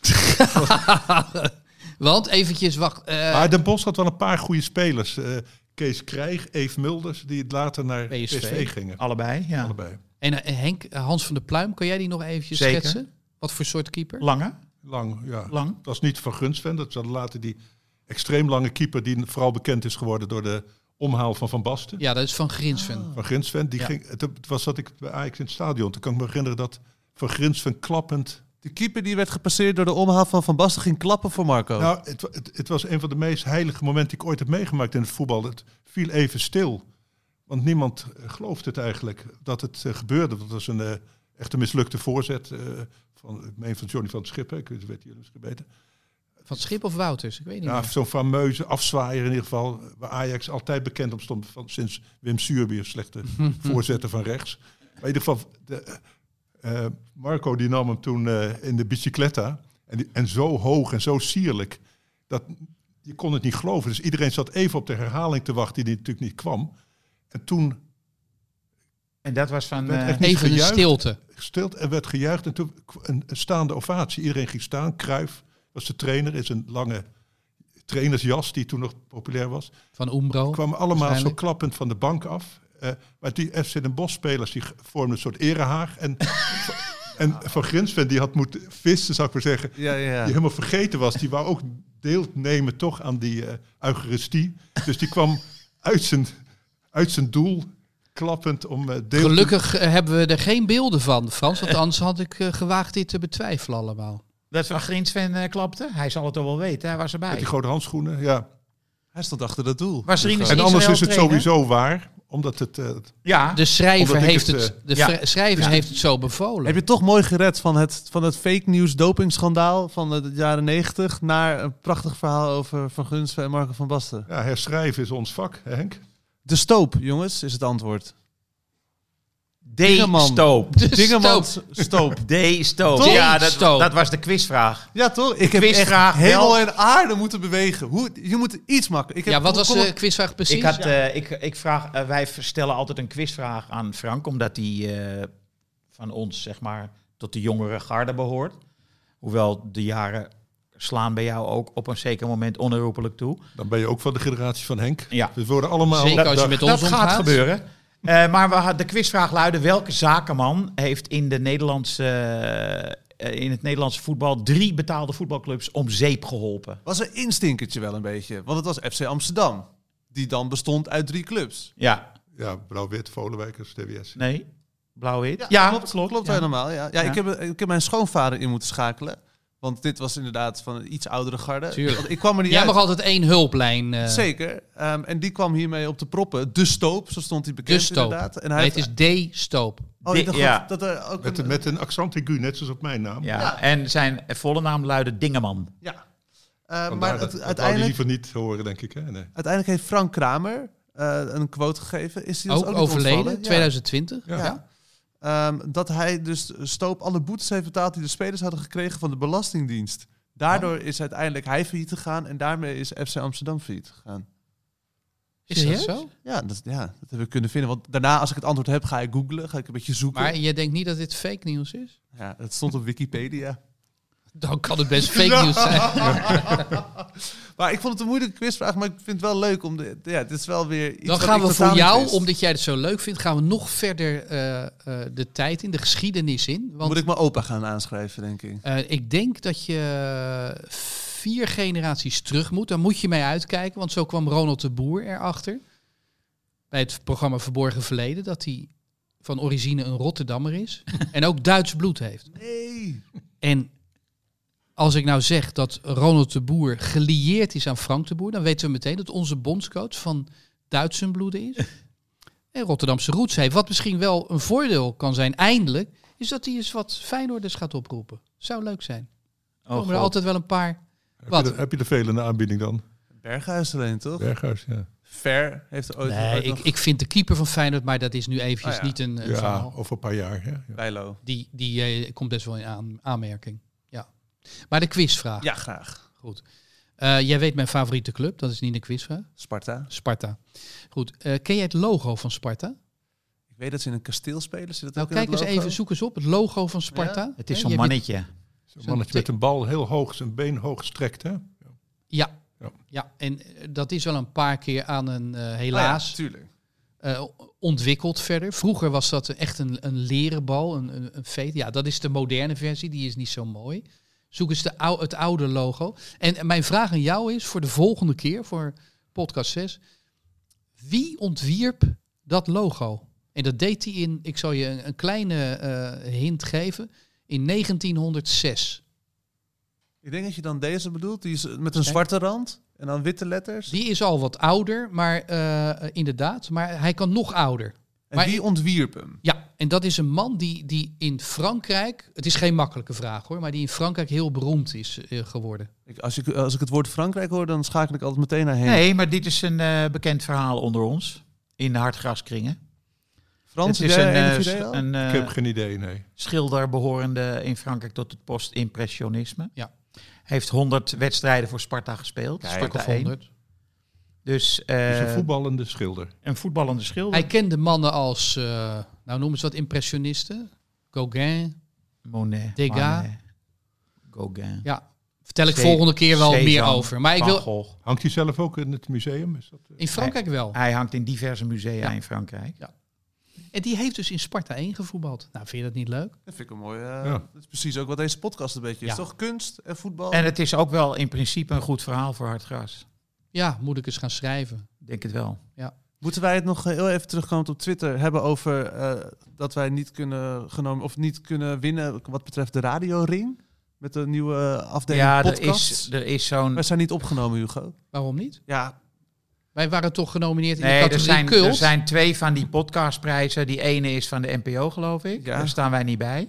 Want eventjes, wacht. eh, Maar Den Bosch had wel een paar goede spelers. Eh, Kees Krijg, Eve Mulders, die later naar PSV. PSV, gingen. Allebei, ja. Allebei. en eh, Henk, Hans van der Pluim, kan jij die nog eventjes Zeker. schetsen? Wat voor soort keeper? Lange, Lang, ja. lang. Het was niet van Gunsven. Dat was later die extreem lange keeper... die vooral bekend is geworden door de omhaal van Van Basten. Ja, dat is van Grinsven. Van Grinsven. Die Ja. ging, het het was dat ik bij Ajax in het stadion. Toen kan ik me herinneren dat Van Grinsven klappend... De keeper die werd gepasseerd door de omhaal van Van Basten ging klappen voor Marco. Nou, het, het, het was een van de meest heilige momenten die ik ooit heb meegemaakt in het voetbal. Het viel even stil. Want niemand eh, gelooft het eigenlijk dat het eh, gebeurde. Dat was een eh, echt een mislukte voorzet eh, van, ik meen van Johnny van het Schip. hè. Ik weet jullie misschien beter. Van Schip of Wouters? Ik weet niet Ja, zo'n fameuze afzwaaier in ieder geval. Waar Ajax altijd bekend om stond. Van, sinds Wim Suurbier, slechte voorzetter van rechts. Maar in ieder geval, de, eh, Marco die nam hem toen eh, in de bicicletta. En, die- en zo hoog en zo sierlijk. Dat, je kon het niet geloven. Dus iedereen zat even op de herhaling te wachten die natuurlijk niet kwam. En toen En dat was van... eh, niet Even gejuicht. stilte. gestild en werd gejuicht. En toen een staande ovatie. Iedereen ging staan. Kruif was de trainer in zijn lange trainersjas, die toen nog populair was. Van Umbro. kwamen allemaal zo klappend van de bank af. Eh, maar die FC Den Bosch spelers die vormden een soort erehaag. En, en Van Grinsven die had moeten vissen, zou ik maar zeggen. Ja, ja, ja. Die helemaal vergeten was. Die wou ook deelnemen toch aan die eh Eucharistie. Dus die kwam uit zijn, uit zijn doel klappend om eh, deel te- Gelukkig hebben we er geen beelden van, Frans. Want anders had ik eh, gewaagd dit te betwijfelen allemaal. Dat Van Grinsven eh, klapte. Hij zal het toch wel weten, hij was Met erbij. die grote handschoenen, ja. Hij stond achter dat doel. Was er En anders is het sowieso waar. Omdat het... eh, Ja, De schrijver, heeft, het, het, eh, de ja. schrijver heeft het zo bevolen. Heb je toch mooi gered van het, van het fake news dopingschandaal van de jaren 90 naar een prachtig verhaal over Van Gunsven en Marco van Basten. ja, herschrijven is ons vak, Henk. De stoop, jongens, is het antwoord. D-stoop. Dingemans stoop. D-stoop. Ja, dat, dat was de quizvraag. Ja, toch? Ik heb echt quizvraag hemel en aarde moeten bewegen. Hoe, je moet iets maken. Ik heb, ja, wat was de quizvraag precies? Ik had, eh, ik, ik vraag, eh, wij stellen altijd een quizvraag aan Frank, omdat hij eh, van ons, zeg maar, tot de jongere garde behoort. Hoewel de jaren slaan bij jou ook op een zeker moment onherroepelijk toe. Dan ben je ook van de generatie van Henk. Ja. We worden allemaal... Zeker als je met Dat ons gaat omgaat. gebeuren. Eh, maar we had, de quizvraag luidde: welke zakenman heeft in, de Nederlandse, eh, in het Nederlandse voetbal drie betaalde voetbalclubs om zeep geholpen? was een instinkertje wel een beetje. Want het was FC Amsterdam. Die dan bestond uit drie clubs. Ja, Ja, blauw-wit, Volenwijkers, TWS. nee, blauw-wit. Ja, klopt, klopt, klopt Ja. helemaal. Ja. Ja, Ja. Ik, heb, ik heb mijn schoonvader in moeten schakelen. Want dit was inderdaad van een iets oudere garde. Ik kwam er niet Jij uit. mag altijd één hulplijn. eh Zeker. Ehm, en die kwam hiermee op de proppen. De Stoop, zo stond hij bekend de stoop. inderdaad. En Nee, hij het is D-stoop. Oh, ik dacht Ja. dat, er ook Met, een- met een accent aigu, net zoals op mijn naam. Ja, en zijn volle naam luidde Dingeman. Ja. Eh, Vandaar maar dat- het, dat uiteindelijk, liever niet horen, denk ik. Hè? Nee. uiteindelijk heeft Frank Kramer eh, een quote gegeven. Is die ons Ook, overleden, ontvallen? Ja. 2020. Ja. Ja. Ehm, dat hij dus Stoop alle boetes heeft betaald die de spelers hadden gekregen van de Belastingdienst. Daardoor is uiteindelijk hij failliet gegaan en daarmee is FC Amsterdam failliet gegaan. Is dat zo? Ja dat, ja, dat hebben we kunnen vinden. Want daarna, als ik het antwoord heb, ga ik googlen. Ga ik een beetje zoeken. Maar je denkt niet dat dit fake nieuws is? Ja, het stond op Wikipedia. Dan kan het best fake nieuws zijn. Maar ik vond het een moeilijke quizvraag, maar ik vind het wel leuk om de. Ja, het is wel weer. Iets Dan gaan we voor jou, omdat jij het zo leuk vindt, gaan we nog verder eh, eh, de tijd in, de geschiedenis in. Want Moet ik mijn opa gaan aanschrijven, denk ik. eh, ik denk dat je vier generaties terug moet. Daar moet je mee uitkijken, want zo kwam Ronald de Boer erachter. Bij het programma Verborgen Verleden, dat hij van origine een Rotterdammer is. en ook Duits bloed heeft. Nee. En als ik nou zeg dat Ronald de Boer gelieerd is aan Frank de Boer, dan weten we meteen dat onze bondscoach van Duitse bloeden is. en Rotterdamse roots heeft. Wat misschien wel een voordeel kan zijn, eindelijk, is dat hij eens wat Feyenoorders gaat oproepen. Zou leuk zijn. Oh, komen er altijd wel een paar. Heb, Wat? Je er, heb je er veel in de aanbieding dan? Berghuis alleen, toch? Berghuis, ja. Ver heeft er ooit, Nee, ik, nog- ik vind de keeper van Feyenoord, maar dat is nu eventjes Oh ja. niet een, een Ja, verhaal. over een paar jaar. Ja. Ja. Bijlo. Die, die eh, komt best wel in aan, aanmerking. Maar de quizvraag. Ja, graag. Goed. Eh, jij weet mijn favoriete club, dat is niet een quizvraag. Sparta. Sparta. Goed. Eh, ken jij het logo van Sparta? Ik weet dat ze in een kasteel spelen. Zit dat Nou, ook in kijk het eens logo? even, zoek eens op. Het logo van Sparta. Het is zo'n mannetje. Zo'n mannetje met een bal heel hoog, zijn been hoog gestrekt. Hè? Ja. Ja. ja. en eh, dat is wel een paar keer aan een, eh, Oh ja, helaas, tuurlijk. eh, ontwikkeld verder. Vroeger was dat echt een, een leren bal, een, een, een veet. Ja, dat is de moderne versie, die is niet zo mooi. Zoek eens de het oude logo. En mijn vraag aan jou is, voor de volgende keer, voor podcast 6, wie ontwierp dat logo? En dat deed hij in, ik zal je een, een kleine eh, hint geven, in 1906. Ik denk dat je dan deze bedoelt. Die is met een zwarte rand en dan witte letters. Die is al wat ouder, maar eh, inderdaad, maar hij kan nog ouder. en maar wie ontwierp hem? Ja, en dat is een man die, die in Frankrijk, het is geen makkelijke vraag hoor, maar die in Frankrijk heel beroemd is eh, geworden. Ik, als, ik, als ik het woord Frankrijk hoor, dan schakel ik altijd meteen naar heen. Nee, maar dit is een eh, bekend verhaal onder ons. In de hartgraskringen. Frans, het is een, eh, een eh, Ik heb geen idee, nee. schilder behorende in Frankrijk tot het post-impressionisme. Ja. Heeft 100 wedstrijden voor Sparta gespeeld. Kijk, Sparta Of 1. 100. Dus een voetballende schilder. een voetballende schilder. Hij kende mannen als, eh, nou noem eens wat impressionisten. Gauguin. Monet. Degas. Manet, Gauguin. Ja, vertel ik volgende keer wel Cézanne, meer over. Maar ik wil Gogh. Hangt hij zelf ook in het museum? Is dat, eh? in Frankrijk wel. Hij hangt in diverse musea Ja. in Frankrijk. En die heeft dus in Sparta 1 gevoetbald. Nou, vind je dat niet leuk? Dat vind ik een mooi. eh, Ja. Dat is precies ook wat deze podcast een beetje is. Ja. Toch kunst en voetbal? En het is ook wel in principe een goed verhaal voor Hartgras. Ja, moet ik eens gaan schrijven. Ik denk het wel. Moeten wij het nog heel even terugkomen op Twitter hebben over eh, dat wij niet kunnen genomen of niet kunnen winnen wat betreft de radioring met de nieuwe afdeling Ja, er podcast. is, er is zo'n... Wij zijn niet opgenomen, Hugo. Waarom niet? Ja, Wij waren toch genomineerd in de Nee, er categorie zijn, cult. er zijn twee van die podcastprijzen. Die ene is van de NPO, geloof ik. Ja. Daar staan wij niet bij.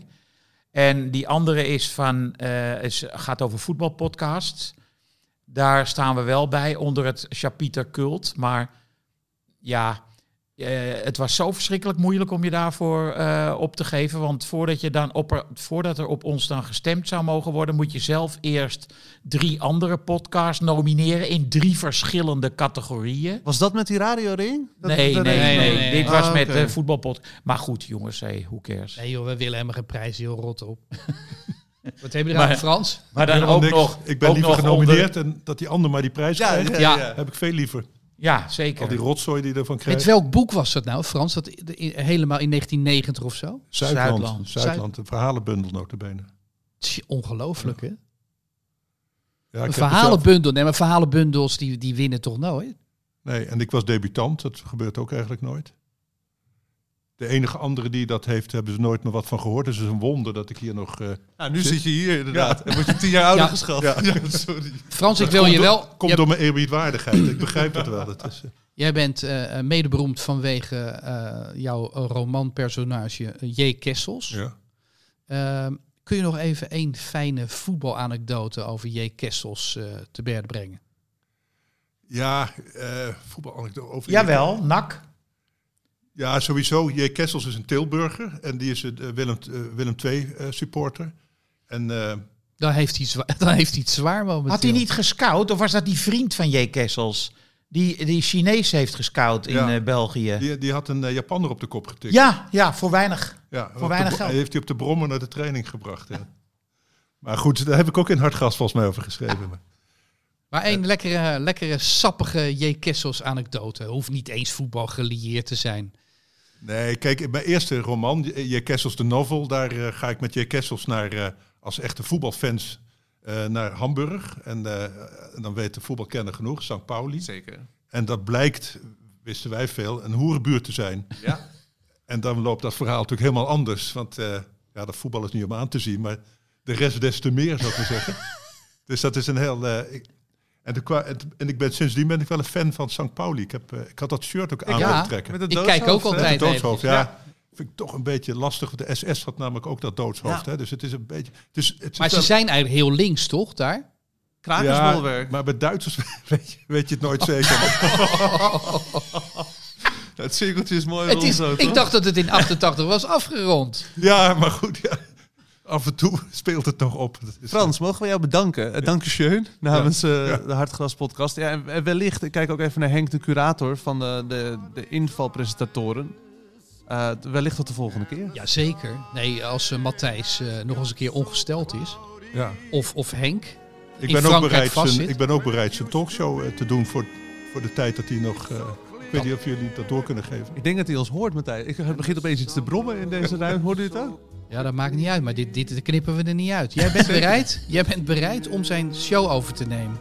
En die andere is van, eh, is, gaat over voetbalpodcasts. Daar staan we wel bij onder het chapiter cult. Maar ja, eh, het was zo verschrikkelijk moeilijk om je daarvoor eh, op te geven. Want voordat, je dan op er, voordat er op ons dan gestemd zou mogen worden, moet je zelf eerst drie andere podcasts nomineren in drie verschillende categorieën. was dat met die radioring? Dat- Nee, dat- nee, nee, nee, nee. Dit Ah, was met oké. de voetbalpot. Maar goed, jongens, hey, who cares? Nee joh, we willen helemaal geen prijs, heel rot op. Wat heb je eraan, Frans? Maar dan ook niks. nog. Ik ben ook liever genomineerd en dat die ander maar die prijs Ja, krijgt. ja, Ja. ja. Heb ik veel liever. Ja, zeker. Al die rotzooi die je ervan Met krijgt. welk boek was dat nou, Frans? Dat helemaal in 1990 of zo? Zuidland. Zuidland. Zuidland, een verhalenbundel notabene. Tj, Ongelooflijk, hè? Ja, ik Een er verhalenbundel. Nee, maar verhalenbundels die, die winnen toch nooit? Nee, en ik was debutant. Dat gebeurt ook eigenlijk nooit. De enige andere die dat heeft, hebben ze nooit meer wat van gehoord. Dus het is een wonder dat ik hier nog... eh, Nou, nu Zit- zit je hier inderdaad. En word je tien jaar ouder Ja. geschat. Ja. Ja, sorry. Frans, ik wil komt je door- wel... Komt door mijn eerbiedwaardigheid. ik begrijp het wel. Is, eh, jij bent eh, eh, mede beroemd vanwege eh, jouw romanpersonage J. Kessels. ja. Ehm, kun je nog even één fijne voetbalanekdote over J. Kessels eh, te berden brengen? Ja, eh voetbal over. Jawel, NAC. Ja, sowieso. J. Kessels is een Tilburger en die is een eh, Willem, eh, Willem II eh, supporter. En eh, Dan heeft hij, zwa- dan heeft hij het zwaar momenteel. Had hij niet gescout? Of was dat die vriend van J. Kessels? Die, die Chinees heeft gescout in Ja. eh, België. die, die had een Japanner op de kop getikt. Ja, ja, voor weinig. Ja, de weinig geld. Hij heeft hij op de brommer naar de training gebracht. Ja. maar goed, daar heb ik ook in Hartgas volgens mij over geschreven. Maar- Maar één lekkere, lekkere, sappige J. Kessels anekdote. Hoeft niet eens voetbal gelieerd te zijn. Nee, kijk, mijn eerste roman, J. Kessels de Novel, daar eh, ga ik met J. Kessels naar, eh, als echte voetbalfans eh, naar Hamburg. En dan weet de voetbalkenner genoeg, St. Pauli. Zeker. En dat blijkt, wisten wij veel, een hoerenbuurt te zijn. Ja. En dan loopt dat verhaal natuurlijk helemaal anders. Want ja, dat voetbal is niet om aan te zien, maar de rest des te meer, zou ik maar zeggen. Dus dat is een heel... ik, en, de, en, en ik ben, sindsdien ben ik wel een fan van St. Pauli. Ik, heb, eh, ik had dat shirt ook aan ja, willen trekken. Met het Ik kijk ook altijd Het doodshoofd, even. ja. Vind ik toch een beetje lastig. De SS had namelijk ook dat doodshoofd. Ja. Hè? Dus het is een beetje... Het is, het is Maar ze wel- zijn eigenlijk heel links, toch, daar? Krakersbolwerk. maar bij Duitsers weet je, weet je het nooit zeker. Het cirkeltje is mooi Het rond is, zo, ik toch? dacht dat het in 88 was afgerond. ja, maar goed. Ja. Af en toe speelt het nog op. Frans, mogen we jou bedanken? Uh, Dank je schön namens eh, Ja. de Hartgras podcast. Ja, en, wellicht, ik kijk ook even naar Henk, de curator van de, de, de invalpresentatoren. Eh, wellicht tot de volgende keer. Jazeker. Nee, als eh, Matthijs eh, nog eens een keer ongesteld is. Ja. Of, of Henk. Ik, ben ook bereid zijn, ik ben ook bereid zijn talkshow eh, te doen voor, voor de tijd dat hij nog... eh, ik weet niet of jullie dat door kunnen geven. Ik denk dat hij ons hoort, Matthijs. Ik begin opeens iets te brommen in deze ruimte. Hoorde u het ook? Ja, dat maakt niet uit. Maar dit, dit knippen we er niet uit. Jij bent bereid, jij bent bereid om zijn show over te nemen.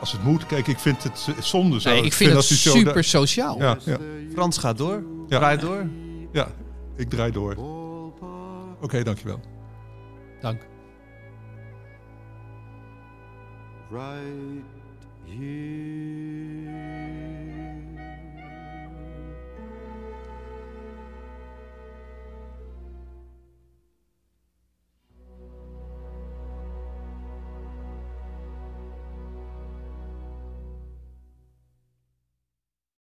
Als het moet. Kijk, ik vind het eh, zonde zo. Nee, ik vind het super daar- sociaal. Ja, ja, Frans gaat door. Ja. Draait door. ja, ik draai door. Oké, dankjewel. Dank. right here